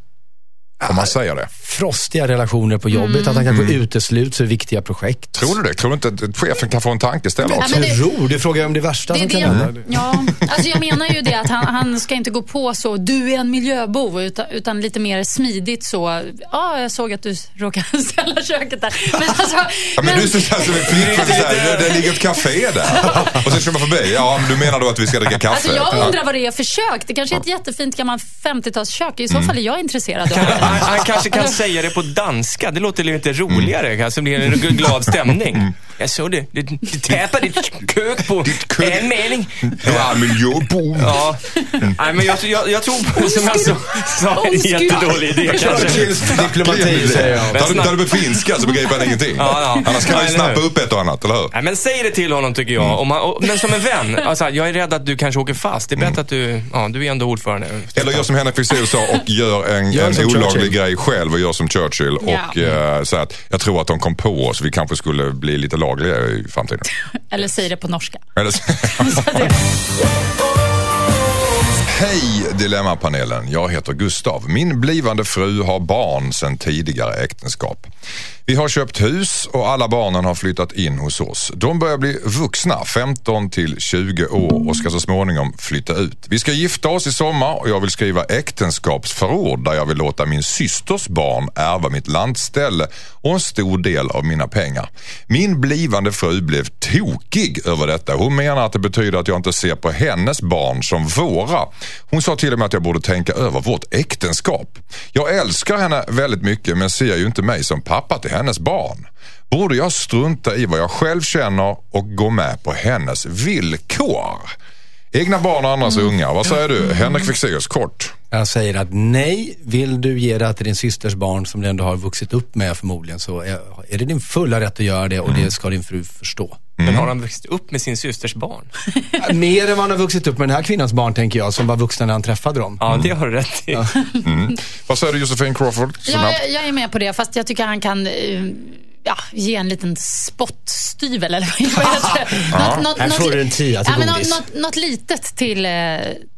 Om man säger det. Frostiga relationer på jobbet, att han kanske utesluts ur viktiga projekt. Tror du det? Tror du inte att chefen kan få en tankeställare också? men det- Tror? Du frågar om det värsta Det som kan det, hända. ja, alltså jag menar ju det att han, han ska inte gå på så, du är en miljöbov, utan, utan lite mer smidigt så, ja, jag såg att du råkade <laughs> ställa köket där. Men alltså, Ja, men, du ser flickvän så här, det, ligger ett <laughs> café där. Och sen kör man förbi. Ja, men du menar då att vi ska dricka kaffe? Alltså jag Ja. undrar vad det är för kök. Det kanske är ett jättefint gammalt 50-talskök. I så fall är jag intresserad av <laughs> det. Han, han kanske kan <laughs> säga det på danska. Det låter lite roligare. Mm. Alltså blir en glad stämning. Jag såg det. Du, du täpade ditt kök på kök. en mening. Du är miljöbov. Ja. Nej, men jag, jag, jag tror på, som jag sa, sa en jättedålig idé kanske. Diplomati, säger jag. Tar du, tar du på finska så begriper han ingenting. Ja, ja. Annars kan han ju Ja, snappa upp ett och annat, eller hur? Nej, men säg det till honom tycker jag. Om han, och, men som en vän. Alltså, jag är rädd att du kanske åker fast. Det är bättre att du, ja, du är ändå ordförande. Eller gör som Henrik Fexeus sa och gör en, Gör en olaglig Churchill. grej själv och gör som Churchill. Ja. Och uh, säger att jag tror att de kom på oss. Vi kanske skulle bli lite lagliga i framtiden. Eller säg det på norska. Eller <laughs> <laughs> Hej Dilemmapanelen, jag heter Gustav. Min blivande fru har barn sedan tidigare äktenskap. Vi har köpt hus och alla barnen har flyttat in hos oss. De börjar bli vuxna, 15 till 20 år och ska så småningom flytta ut. Vi ska gifta oss i sommar och jag vill skriva äktenskapsförord där jag vill låta min systers barn ärva mitt landställe och en stor del av mina pengar. Min blivande fru blev tokig över detta. Hon menar att det betyder att jag inte ser på hennes barn som våra. Hon sa till och med att jag borde tänka över vårt äktenskap. Jag älskar henne väldigt mycket men ser ju inte mig som pappa till hennes barn. Borde jag strunta i vad jag själv känner och gå med på hennes villkor? Egna barn och andras unga. Vad säger du? Henrik Fexeus, kort. Jag säger att nej, vill du ge det till din systers barn som du ändå har vuxit upp med förmodligen så är, det din fulla rätt att göra det och det ska din fru förstå. Men har han växt upp med sin systers barn? <laughs> Mer än vad han har vuxit upp med den här kvinnans barn tänker jag, som var vuxna när han träffade dem. Ja, det har du rätt i. <laughs> Vad säger du Josefin Crawford? Ja, jag, jag är med på det, fast jag tycker han kan... eh, ja, ge en liten spottstyvel eller vad heter det? <laughs> Något, något, Här får du en tia till ja, godis. något, något, något litet till, eh,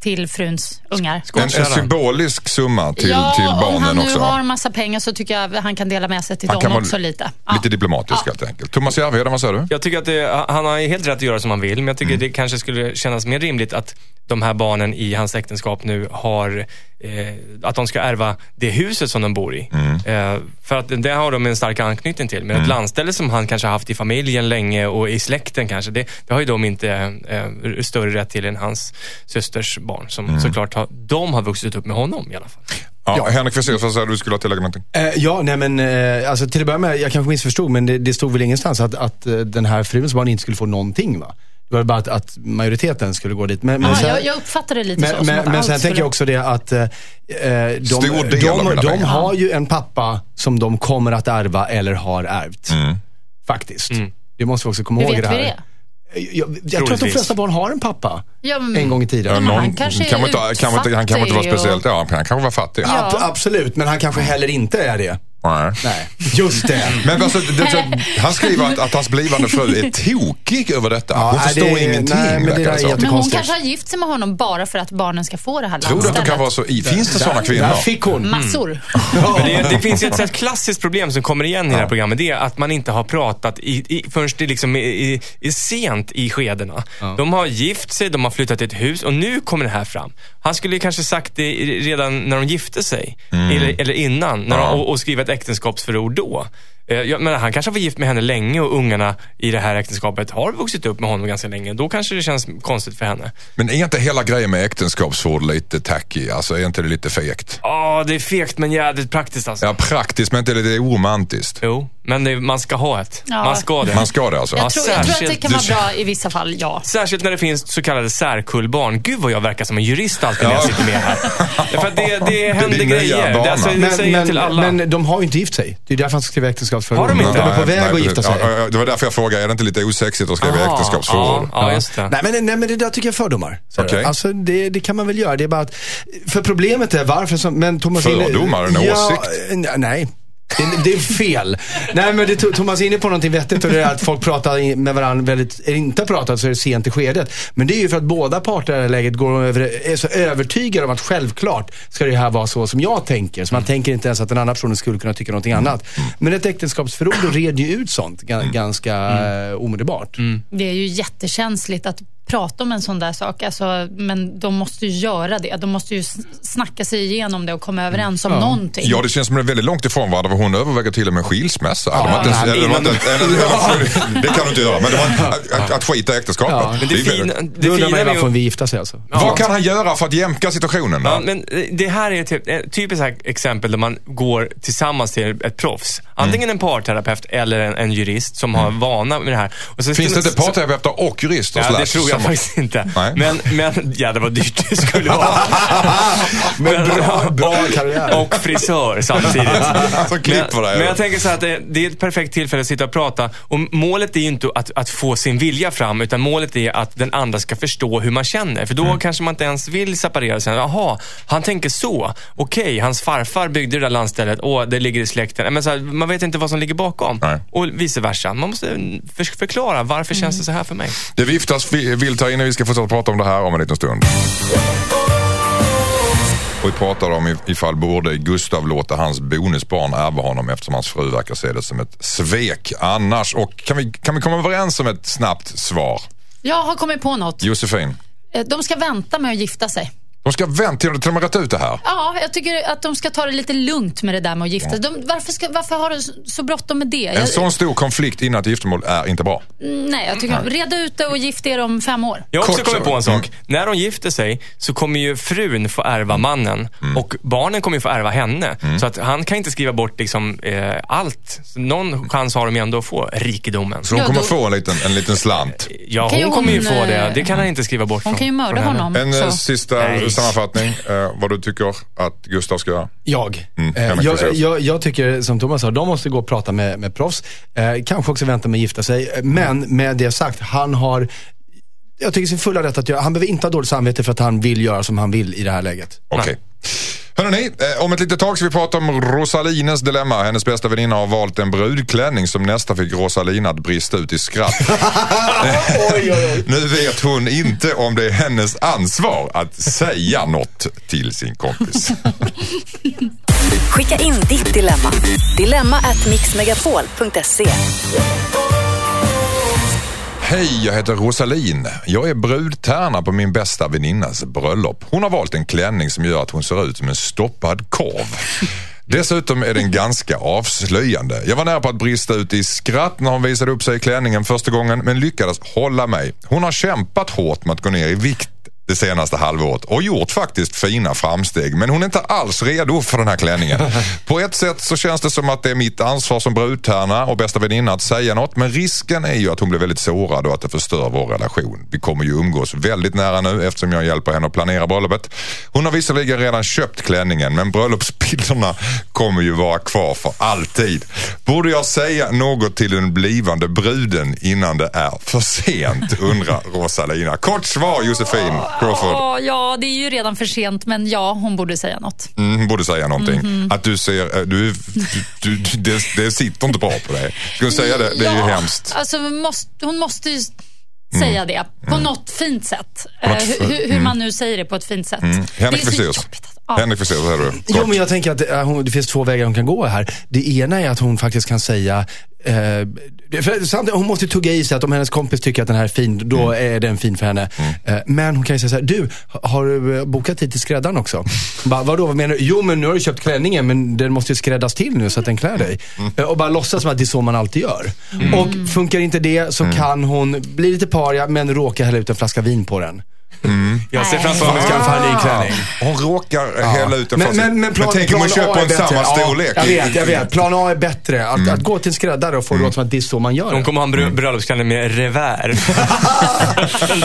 till fruns ungar. En, en symbolisk summa till, ja, till om han barnen nu också. har massa pengar så tycker jag han kan dela med sig till Han dem också lite. Ja. Lite diplomatisk helt enkelt. Thomas Järvheden, vad säger du? Jag tycker att det, han har helt rätt att göra som han vill, men jag tycker det kanske skulle kännas mer rimligt att de här barnen i hans äktenskap nu har, eh, att de ska ärva det huset som de bor i. Eh, för att det har de en stark anknytning till. Men ett landställe som han kanske har haft i familjen länge och i släkten kanske, det, det har ju de inte eh, större rätt till än hans systers barn. Som såklart har, de har vuxit upp med honom i alla fall. Ja, Henrik Fexeus, vad säger du? Du skulle ha tillägga någonting? Eh, ja, nej men eh, alltså till att börja med, jag kanske missförstod, men det, det stod väl ingenstans att, att eh, den här fruns barn inte skulle få någonting va? Det var bara att, att majoriteten skulle gå dit. Men, men Ja, sen- jag, jag uppfattar det lite så. Men, som men, men sen tänker skulle- jag också det att eh, de, Stor del de, de, pengar. har ju en pappa som de kommer att ärva eller har ärvt. Mm. Faktiskt. Det måste vi också komma Hur ihåg i vet det vi här. det? Jag, jag tror att de flesta barn har en pappa. Ja, men- En gång i tiden. men Någon- han kanske kan är inte, kan inte, han kan inte vara utfattig och- speciellt, ja, han kanske var fattig. Ja. Ab- absolut, men han kanske heller inte är det. Nej. Nej, just det. Men alltså, det, han skriver att, att hans blivande fru är tokig över detta. Ja, Hon förstår det- ingenting, nej, men det där är det Men hon kanske har gift sig med honom bara för att barnen ska få det här Tror du att de kan vara så i? Finns det sådana kvinnor? Där fick hon. Massor. Men det, det finns ju ett <laughs> sånt klassiskt problem som kommer igen i det här programmet. Det är att man inte har pratat i, i, förrän det liksom är, är, är sent i skedena. De har gift sig, de har flyttat till ett hus och nu kommer det här fram. Han skulle ju kanske sagt det i- redan när de gifte sig. Eller, eller innan. När Ja. de, och, och skriva ett äktenskapsförord då. Eh, Jag menar, han kanske har varit gift med henne länge och ungarna i det här äktenskapet har vuxit upp med honom ganska länge. Då kanske det känns konstigt för henne. Men är inte hela grejen med äktenskapsförord lite tacky? Alltså är inte det lite fegt? Ja, det är fegt men jävligt praktiskt alltså. Ja, praktiskt men inte lite oromantiskt. Jo, men det, man ska ha ett. Ja. Man ska det. Man ska det alltså? Jag tror, jag tror att det kan vara bra i vissa fall, ja. Särskilt när det finns så kallade särkullbarn. Gud vad jag verkar som en jurist alltid när jag Ja. sitter med här. <laughs> Att det, det händer nya grejer. Det, alltså, det Men, säger jag till alla. men, men de har ju inte gift sig. Det är därför han ska skriva äktenskapsförord. Har de inte? De är på väg Nej, att gifta sig. ja, Det var därför jag frågade, är det inte lite osexigt att skriva Aha, äktenskapsförord? Ja, ja, just det. Nej men, nej men det där tycker jag är fördomar. Så Okej. Alltså det, det kan man väl göra. Det är bara att, för problemet är varför som, men Thomas Fördomar, en ja, åsikt? Nej. Det, det är fel. Nej men det, Thomas är inne på någonting vettigt och det är att folk pratar med varandra väldigt, eller inte pratat så är det sent i skedet. Men det är ju för att båda parter i det här läget går över, är så övertygade om att självklart ska det här vara så som jag tänker. Så man tänker inte ens att den andra personen skulle kunna tycka någonting annat. Men ett äktenskapsförord reder ju ut sånt ga- ganska eh, omedelbart. Det är ju jättekänsligt att prata om en sån där sak. Alltså, men de måste ju göra det. De måste ju snacka sig igenom det och komma överens om någonting. Ja, det känns som det är väldigt långt ifrån varandra. Hon överväger till och med skilsmässa. Eller de innan inte- eller- Det kan du inte göra, men det var att, att, skita i äktenskapet. Ja. Men det, det Då undrar fina med varför vi gifta sig alltså. Vad kan han göra för att jämka situationen? Ja, men eh, det här är typ, ett typiskt här exempel där man går tillsammans till ett proffs. Antingen en parterapeut eller en, en jurist som har vana med det här. Och så Finns det inte parterapeuter och jurister? Ja, det tror jag som- faktiskt inte. Nej. Men, men, ja det var dyrt det skulle vara. <laughs> Men bra, bra karriär. Och frisör samtidigt. <laughs> Som klipper men, dig. men jag tänker så här att det, det är ett perfekt tillfälle att sitta och prata. Och målet är ju inte att, att få sin vilja fram, utan målet är att den andra ska förstå hur man känner. För då Mm. kanske man inte ens vill separera sig. Jaha, han tänker så. Okej, hans farfar byggde det där landstället. Åh, det ligger i släkten. Men så här, man vet inte vad som ligger bakom. Nej. Och vice versa. Man måste för, förklara, varför känns det så här för mig? Det viftas vi- vilt här inne. Vi ska fortsätta prata om det här om en liten stund. Och vi pratar om if- ifall borde Gustav låta hans bonusbarn ärva honom eftersom hans fru verkar se det som ett svek annars. Och kan vi, kan vi komma överens om ett snabbt svar? Jag har kommit på något. Josefin, Eh, De ska vänta med att gifta sig. De ska vänta till till de har rätt ut det här. Ja, jag tycker att de ska ta det lite lugnt med det där med att gifta sig. De, varför, ska, varför har du så- bråttom med det? En Jag, sån stor konflikt innan ett giftermål är inte bra. nej, jag tycker reda ut det och gift er om fem år. Jag har också kommit på en sak. När de gifter sig så kommer ju frun få ärva mannen och barnen kommer ju få ärva henne. Så att han kan inte skriva bort liksom, eh, allt. Så någon chans har de ju ändå att få rikedomen. Så hon Ja, kommer då- få en liten, en liten slant. Ja, ju hon kommer ju hon, få det. eh, Det kan han inte skriva bort Hon från, kan ju mörda honom. En eh, så. sista Nej. Sammanfattning. Eh, vad du tycker att Gustav ska göra? Jag. Mm, Eh, jag, jag, jag tycker, som Thomas sa, de måste gå och prata med, med proffs. Eh, kanske också vänta med att gifta sig. Men med det sagt, han har, jag tycker sin fulla rätt att göra. Han behöver inte ha dåligt samvete för att han vill göra som han vill i det här läget. Okej. Hörrni, eh, om ett litet tag ska vi prata om Rosalines dilemma. Hennes bästa väninna har valt en brudklänning som nästan fick Rosalina att brista ut i skratt. <laughs> oj, oj, oj. Nu vet hon inte om det är hennes ansvar att säga något till sin kompis. Skicka in ditt dilemma. Dilemma at mixmegapol.se. Hej, jag heter Rosalin. Jag är brudtärna på min bästa väninnas bröllop. Hon har valt en klänning som gör att hon ser ut som en stoppad korv. Dessutom är den ganska avslöjande. Jag var nära på att brista ut i skratt när hon visade upp sig i klänningen första gången men lyckades hålla mig. Hon har kämpat hårt med att gå ner i vikt det senaste halvåret och gjort faktiskt fina framsteg. Men hon är inte alls redo för den här klänningen. <laughs> På ett sätt så känns det som att det är mitt ansvar som brudtärna och bästa väninna att säga något. Men risken är ju att hon blir väldigt sårad och att det förstör vår relation. Vi kommer ju umgås väldigt nära nu eftersom jag hjälper henne att planera bröllopet. Hon har visserligen redan köpt klänningen men bröllopsbilderna kommer ju vara kvar för alltid. Borde jag säga något till den blivande bruden innan det är för sent? Undrar Rosalina. Kort svar Josefin. Crawford. Åh, ja, det är ju redan för sent, men ja, hon borde säga något. Mm, hon borde säga någonting. Mhm. Att du ser, eh, du, du, du, det, det sitter inte bra på dig. Ska du säga det? Det är ju Ja, hemskt. Alltså, hon måste, hon måste ju säga det på något fint sätt. Mm. något Eh, hur, hur man nu säger det på ett fint sätt. Mm. Det är Henrik så jobbigt att- ja. Henrik Fexeus, säger du? Jo, men jag tänker att eh, hon, det finns två vägar hon kan gå här. Det ena är att hon faktiskt kan säga Eh, hon måste tugga i sig att om hennes kompis tycker att den här är fin, då Mm. är den fin för henne. Eh, men hon kan ju säga så här, du, har du eh, bokat tid till skräddaren också? bara, vadå, vad menar du? Jo, men nu har du köpt klänningen, men den måste ju skräddas till nu så att den klär dig. Mm. Eh, och bara låtsas som att det är så man alltid gör. Och funkar inte det så Mm. kan hon bli lite paria, men råka hälla ut en flamska vin på den. Jag ser framför mig... skaffa en ny klänning. Hon råkar hälla ut en Men, men, men, plan, tänk om hon köper en samma storlek. Ja, jag vet, jag vet. Plan A är bättre. Att, att gå till en skräddare och få det låta som att det är så man gör Hon kommer ha en brö- bröllopsklänning med revär. <laughs> Den.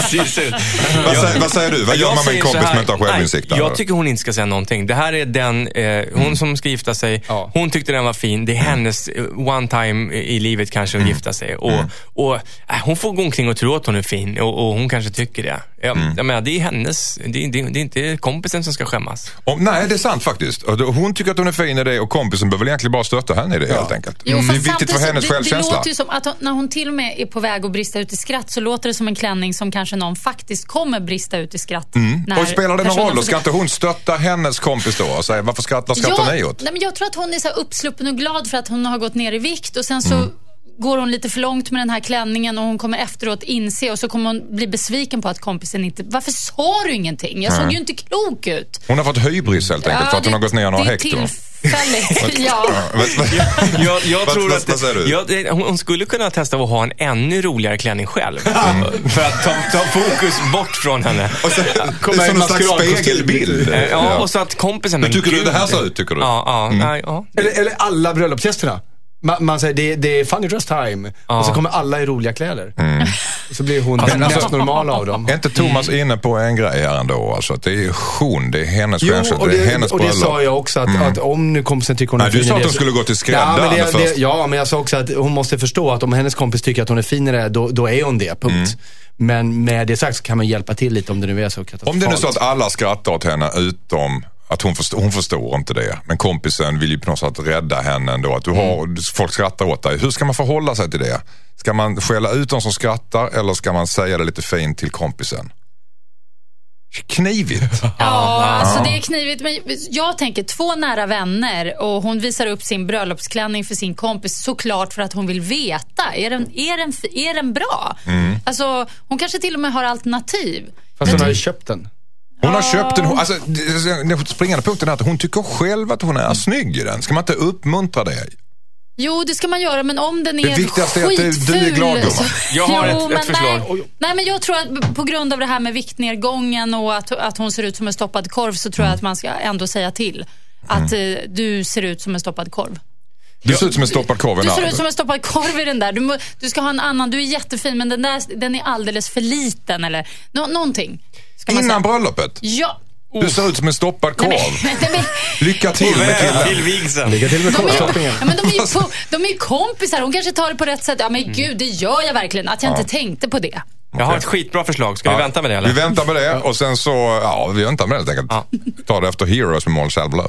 Vad säger, vad säger du? Vad gör Jag man med en kompis som inte har självinsikt? Jag tycker hon inte ska säga någonting. Det här är den, eh, hon som ska gifta sig, Ja. hon tyckte den var fin. Det är hennes eh, one time i livet kanske att gifta sig. Och, och, äh, hon får gå omkring och tro att hon är fin och, och hon kanske tycker det. Jag, jag menar, det är hennes, det, det, det är inte kompisen som ska skämmas. Om, nej, det är sant faktiskt. Hon tycker att hon är fin i det och kompisen behöver egentligen bara stötta henne i det helt enkelt. Jo, det är viktigt för hennes det, det självkänsla. låter ju som att hon, när hon till och med är på väg att brista ut i skratt så låter det som en klänning som kanske någon faktiskt kommer brista ut i skratt. när och spelar det någon roll? Och ska inte hon stötta hennes kompis då och säga varför skrattar, skrattar ni åt? nej, men jag tror att hon är så uppsluppen och glad för att hon har gått ner i vikt och sen så Mm. Går hon lite för långt med den här klänningen och hon kommer efteråt inse och så kommer hon bli besviken på att kompisen inte... Varför sa du ingenting? Jag såg ju inte klok ut. Hon har fått hybris helt enkelt för att hon har gått ner några hekto. tillfälligt. ja. Jag, tror att jag, hon skulle kunna testa att ha en ännu roligare klänning själv. <laughs> För att ta, ta fokus bort från henne. <laughs> Och så, Kommer som en slags spegelbild. Ja, och så att kompisen... Men tycker du det här ser ut, tycker du? Ja, ja, nej, ja. Eller, eller alla bröllopsgästerna. Man, man säger det, det är funny dress time. Ja. Och så kommer alla i roliga kläder. Och så blir hon Alltså, den alltså- mest normala av dem. Är inte Thomas inne på en grej här ändå? Alltså att det är hon, det är hennes Jo, och det är det, hennes och det bröllop. sa jag också, att, att om nu kompisen tycker hon är Nej, du fin sa i att det hon så- skulle gå till ja, men skräddaren det, först. det, ja, men jag sa också att hon måste förstå att om hennes kompis tycker att hon är fin i det, då, då är hon det. Punkt. Mm. Men med det sagt så kan man hjälpa till lite om det nu är så katastrofalt. Om det är nu så att alla skrattar åt henne utom att hon förstår, hon förstår inte det. Men kompisen vill ju på något sätt rädda henne ändå. Att du har, Mm. folk skrattar åt dig. Hur ska man förhålla sig till det? Ska man skälla ut de som skrattar eller ska man säga det lite fint till kompisen? Knivigt. <laughs> Ja, alltså det är knivigt. Men jag tänker två nära vänner och hon visar upp sin bröllopsklänning för sin kompis såklart för att hon vill veta. Är den, är den, är den bra? Mm. Alltså, hon kanske till och med har alternativ. Fast hon har ju köpt den. Hon har köpt den. Alltså, det- den springande punkten är att hon tycker själv att hon är snygg i den. Ska man inte uppmuntra det? Jo, det ska man göra, men om den är Det viktigaste är att du- är skitful glad, gumman. så- Jag har ett- men ett förslag. Nej, nej, men jag tror att på grund av det här med viktnedgången och att, att hon ser ut som en stoppad korv så tror jag att man ska ändå säga till. Att eh, du ser ut som en stoppad korv. Du ser ut som en stoppad korv. Du en ser ut som en stoppad korv i den där. Du, må, du ska ha en annan. Du är jättefin, men den där den är alldeles för liten. Eller nå, någonting. Ska man Innan säga. bröllopet. Ja. Du ser ut som en stoppad korv. Nej, men, <laughs> nej, men, Lycka till med killen. till vigseln. Lycka till med de, är, shoppingen. ja, men de, är ju <laughs> på, de är ju kompisar. Hon kanske tar det på rätt sätt. Ja, men gud, det gör jag verkligen. Att jag Ja. inte tänkte på det. Jag har ett skitbra förslag. Ska vi Ja. vänta med det eller? Vi väntar med det och sen så, ja vi väntar med det helt enkelt. Ja. Ta det efter Heroes med Måns Zelmerlöw.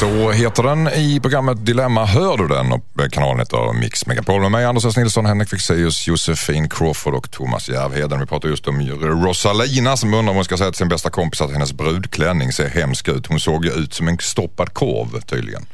Så heter den i programmet Dilemma. Hör du den? Och eh, kanalen heter Mix Megapol med mig, Anders S. Nilsson, Henrik Fexeus, Josefin Crawford och Thomas Järvheden. Vi pratar just om Rosalina som undrar om hon ska säga till sin bästa kompis att hennes brudklänning ser hemsk ut. Hon såg ju ut som en stoppad korv tydligen.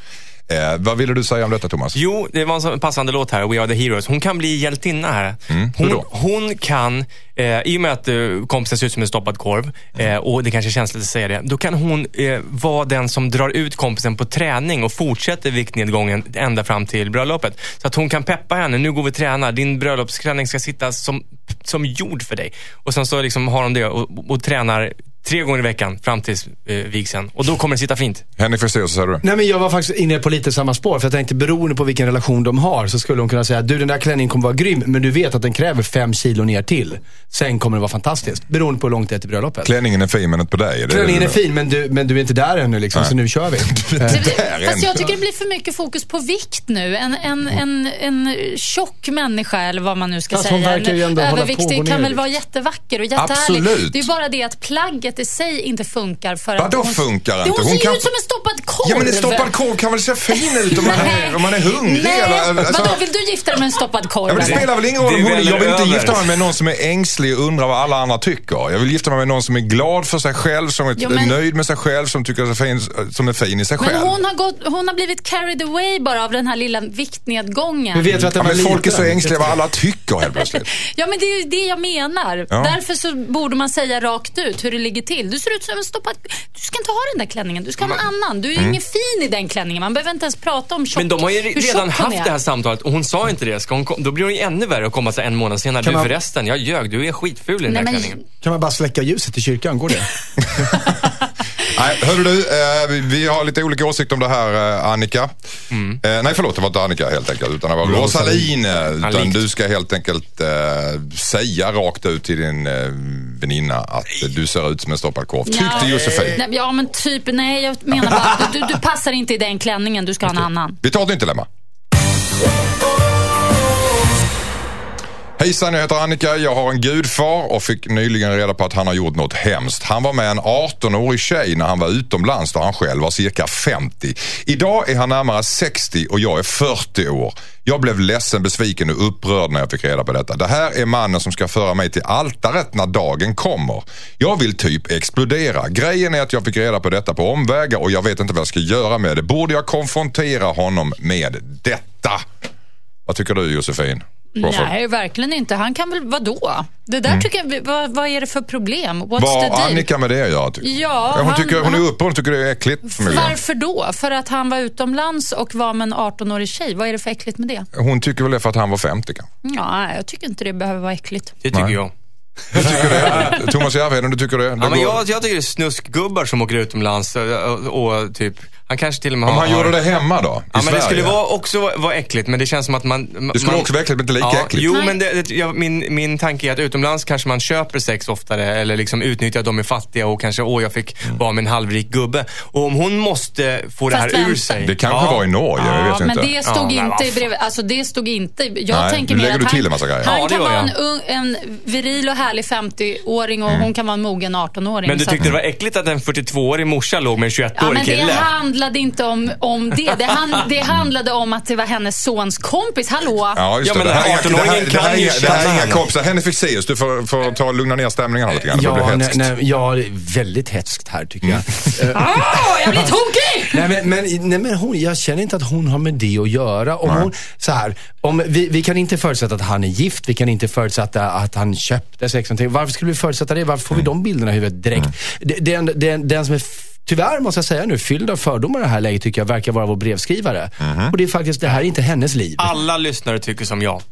Eh, vad ville du säga om detta Thomas? Jo, det var en passande låt här, We Are The Heroes. Hon kan bli hjältinna här. hur Hon, då? hon kan, eh, i och med att eh, kompisen ser ut som en stoppad korv, eh, och det kanske är känsligt att säga det, då kan hon eh, vara den som drar ut kompisen på träning och fortsätter viktnedgången ända fram till bröllopet. Så att hon kan peppa henne, nu går vi och tränar, din bröllopsklänning ska sitta som, som gjord för dig. Och sen så liksom har de det och, och tränar tre gånger i veckan fram till eh, vigseln. Och då kommer det sitta fint. Henrik Fexeus, säger du? Nej men jag var faktiskt inne på lite samma spår. För jag tänkte beroende på vilken relation de har så skulle hon kunna säga du den där klänningen kommer vara grym men du vet att den kräver fem kilo ner till. Sen kommer det vara fantastiskt. Beroende på hur långt det är till bröllopet. Klänningen är fin men inte på dig. Det Klänningen är fin men du, men du är inte där ännu liksom, så nu kör vi. <laughs> Det, det, fast är jag tycker det blir för mycket fokus på vikt nu. En, en, en, en tjock människa, eller vad man nu ska Fast hon säga. verkar ju En ändå överviktig kan väl vara jättevacker och jättehärlig. Absolut. Det är ju bara det att plagget i sig inte funkar. För att Vadå hon, funkar Det- inte? Hon, Hon ser kan- ju ut som en stoppad korv. Ja men en stoppad korv kan väl se fin ut om man är, om man är hungrig? Nej, eller, alltså- vadå, vill du gifta dig med en stoppad korv? Ja, men det spelar väl ingen roll om hon, jag vill inte gifta mig med någon som är ängslig och undrar vad alla andra tycker. Jag vill gifta mig med någon som är glad för sig själv, som är Jo, men- nöjd med sig själv, som tycker att är fin, som är fin i sig Men själv. hon har, gått, hon har blivit carried away bara av den här lilla viktnedgången. Vi vet ju att Ja, men folk är så ängsliga vad alla tycker helt plötsligt. <laughs> Ja, men det är ju det jag menar. Ja. Därför så borde man säga rakt ut hur det ligger till. Du ser ut som en stoppad... Du ska inte ha den där klänningen. Du ska ha en annan. Du är Mm. ingen fin i den klänningen. Man behöver inte ens prata om tjock, Men de har ju redan haft det här samtalet och hon sa inte det. Ska hon, kom- då blir hon ju ännu värre att komma sig en månad senare. Kan Du man- förresten, jag ljög. Du är skitful i den Nej, där men- klänningen. Kan man bara släcka ljuset i kyrkan? Går det? <laughs> <laughs> Nej, hörru du, eh, vi, har lite olika åsikter om det här eh, Annika. Mm. Eh, nej förlåt, det var inte Annika helt enkelt. Utan det var Rosaline. Utan du ska helt enkelt säga rakt ut till din eh, väninna att du ser ut som en stoppad korv. Tyckte Ja. Josefin. Nej, Ja, men typ, nej, jag menar bara du, du, du passar inte i den klänningen. Du ska ha en annan. Vi tar ett nytt dilemma. Hejsan, jag heter Annika. Jag har en gudfar och fick nyligen reda på att han har gjort något hemskt. Han var med en 18-årig tjej när han var utomlands där han själv var cirka 50. Idag är han närmare 60 och jag är 40 år. Jag blev ledsen, besviken och upprörd när jag fick reda på detta. Det här är mannen som ska föra mig till altaret när dagen kommer. Jag vill typ explodera. Grejen är att jag fick reda på detta på omvägar och jag vet inte vad jag ska göra med det. Borde jag konfrontera honom med detta? Vad tycker du Josefin? Nej, verkligen inte. Han kan väl, vadå? Det där tycker jag, vad, vad är det för problem? What's Mm. Vad har Annika med det göra? tycker? Ja, hon, han- tycker, hon är uppe och tycker det är äckligt förmodligen. Varför då? För att han var utomlands och var med en 18-årig tjej. Vad är det för äckligt med det? Hon tycker väl det för att han var 50 kanske. Ja, jag tycker inte det behöver vara äckligt. Det tycker Nej. jag. Du tycker det? Thomas Järvheden, du tycker det? det Ja, men jag, jag tycker det är snuskgubbar som åker utomlands och, och, och typ, han kanske till och med Om har... han gjorde det hemma då? I Ja, men Sverige? det skulle vara, också vara, vara äckligt, men det känns som att man... Det skulle man, också vara äckligt men inte lika ja, äckligt. Jo, Nej. men det, det, ja, min, min tanke är att utomlands kanske man köper sex oftare eller liksom utnyttjar att de är fattiga och kanske, åh, jag fick Mm. vara med en halvrik gubbe. Och om hon måste få det Fast här ur vänta. sig. Det kanske ja. var i Norge, jag Ja, vet men inte. det stod Ja, men inte i brevet. Alltså det stod inte. Jag Nej, tänker mer att du han, en han Ja, det kan vara jag. en, ung, en viril och härlig 50-åring och Mm. hon kan vara en mogen 18-åring. Men du tyckte det var äckligt att en 42-årig morsa låg med en Ja, 21-årig men det kille? Handlade inte om, om det. Det, han, det handlade om att det var hennes sons kompis. Hallå? Ja, just Ja, det. men det här, är inga- 18-åringen det här, det här, är kan ju inga- det här är inga henne. kompisar. Henrik Fexeus, du får, får ta och lugna ner stämningen här lite grann. Det Ja, bli nej, hetskt. nej, ja, det är väldigt hetskt här tycker jag. Mm. Åh, jag blir tokig! Nej, men, men, nej, men hon, jag känner inte att hon har med det att göra. Om hon, så här, om, vi, vi kan inte förutsätta att han är gift, vi kan inte förutsätta att han köpte sex. Varför skulle vi förutsätta det? Varför får vi de bilderna i huvudet direkt? Det- Den, den, den som är Tyvärr måste jag säga nu, fylld av fördomar i det här läget tycker jag verkar vara vår brevskrivare. Och det är faktiskt, det här är inte hennes liv. Alla lyssnare tycker som jag.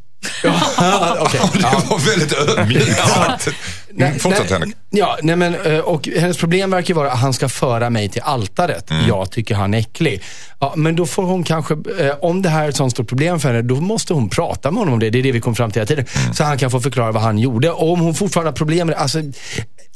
Ja, <laughs> okej. Det var väldigt ödmjukt. Mm, Fortsätt nej, Henrik. Ja, nej men, eh, och hennes problem verkar vara att han ska föra mig till altaret. Mm. Jag tycker han är äcklig. Ja, men då får hon kanske, eh, om det här är ett sånt stort problem för henne, då måste hon prata med honom om det. Det är det vi kom fram till hela tiden. Mm. Så han kan få förklara vad han gjorde. Och om hon fortfarande har problem med det, alltså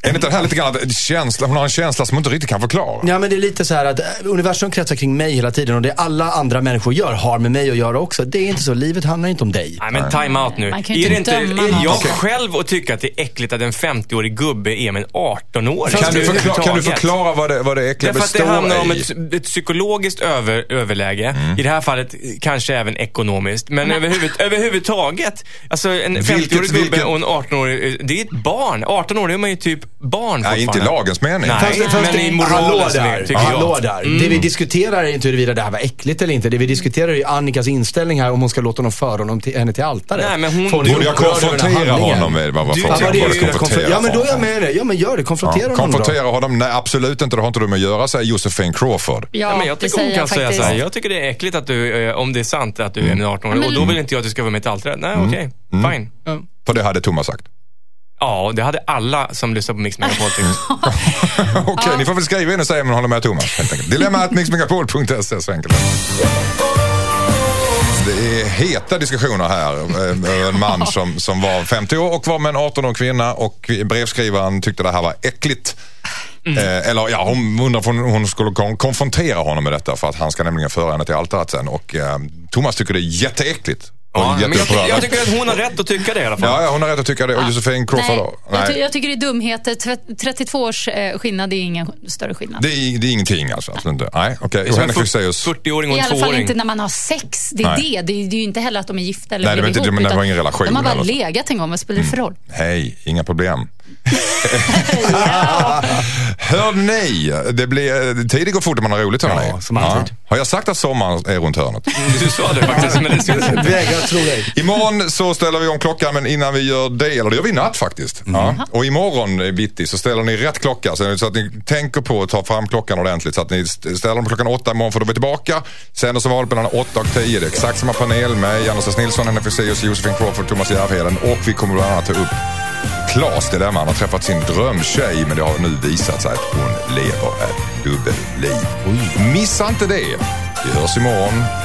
Är det inte det här lite grann att känsla, hon har en känsla som hon inte riktigt kan förklara? Ja, men det är lite så här att eh, universum kretsar kring mig hela tiden och det alla andra människor gör har med mig att göra också. Det är inte så. Livet handlar inte om dig. Nej men time out nu. Man kan ju Är, det inte inte, döma är jag Okej. själv och tycker att det är äckligt att en 50-årig gubbe är med en 18-åring? Kan du, förklara, kan du förklara vad det, vad det äckliga Därför att det består handlar om i? ett, ett psykologiskt över, överläge. Mm. I det här fallet kanske även ekonomiskt. Men överhuvud, överhuvudtaget. Alltså en 50-årig Vilket- gubbe vilket- och en 18-årig. Det är ett barn. 18 år är man ju typ barn Nej, inte i lagens mening. Nej, Fast- fast men i moralens tycker hallå jag. där. Mm. Det vi diskuterar är inte huruvida det här var äckligt eller inte. Det vi diskuterar är Annikas inställning här om hon ska låta honom föra honom till, henne till altaret. Nej, men hon- Borde jag här konfrontera honom med vad var Du- för Ja, jag konfrontera. men då är jag med dig. Ja, men gör det. Konfrontera Ja, honom konfrontera honom? Nej, absolut inte. Det har inte du med att göra, säger Josefin Crawford. Ja, Ja, men jag tycker hon kan jag säga så här. Jag tycker det är äckligt att du, eh, om det är sant att du är en 18-åring. Och då vill inte jag att du ska vara med till altaret. Nej, okej. Fine. För det hade Thomas sagt. Ja, det hade alla som lyssnar på Mix Megapol tyckt. <laughs> <laughs> Okej, ni får väl skriva in och säga om ni håller med Thomas. Helt enkelt. Dilemma mixmegapol.se, så enkelt. Det är heta diskussioner här. Eh, En man <laughs> som, som var 50 år och var med en 18-årig kvinna och brevskrivaren tyckte det här var äckligt. Eh, eller ja, hon undrar om hon skulle kon- konfrontera honom med detta för att han ska nämligen föra henne till altaret sen. Och eh, Thomas tycker det är jätteäckligt. Och Ja, men jag, jag tycker att hon har rätt att tycka det i alla fall. Ja, ja, hon har rätt att tycka det. Och Josefin Crawford Nej, då? jag, ty- jag tycker det är dumheter. Tret- 32 års eh, skillnad är ingen större skillnad. Det är, det är ingenting alltså? Inte. Nej, okej. Det är Och som Henrik en Fexeus? 40-åring och I en alla fall 2-åring. inte när man har sex. Det är Nej. det. Det är, det är ju inte heller att de är gifta eller Nej, det var blev inte- ihop. men det var ingen relation De har bara legat en gång. Vad spelar det för roll? Hej, inga problem. <laughs> Hör ni, det blir, tiden går fort när man har roligt hör Ja, ni. som alltid. Har jag sagt att sommaren är runt hörnet? Du sa det faktiskt, men det syns inte. Vägrar tro dig. Imorgon så ställer vi om klockan men innan vi gör det, eller det gör vi natt faktiskt. Ja. Och imorgon eh, bitti så ställer ni rätt klocka så att ni tänker på att ta fram klockan ordentligt. Så att ni st- ställer på klockan åtta imorgon för då är vi tillbaka. Sänder som vanligt mellan åtta och tio. Det är exakt samma panel med Janne S. Nilsson, Henrik Fexeus, Josefin Crawford, Thomas Järvheden och vi kommer bland annat ta upp Klas dilemma. Han har träffat sin drömtjej men det har nu visat sig att hon lever ett dubbelliv. Missa inte det. Vi hörs imorgon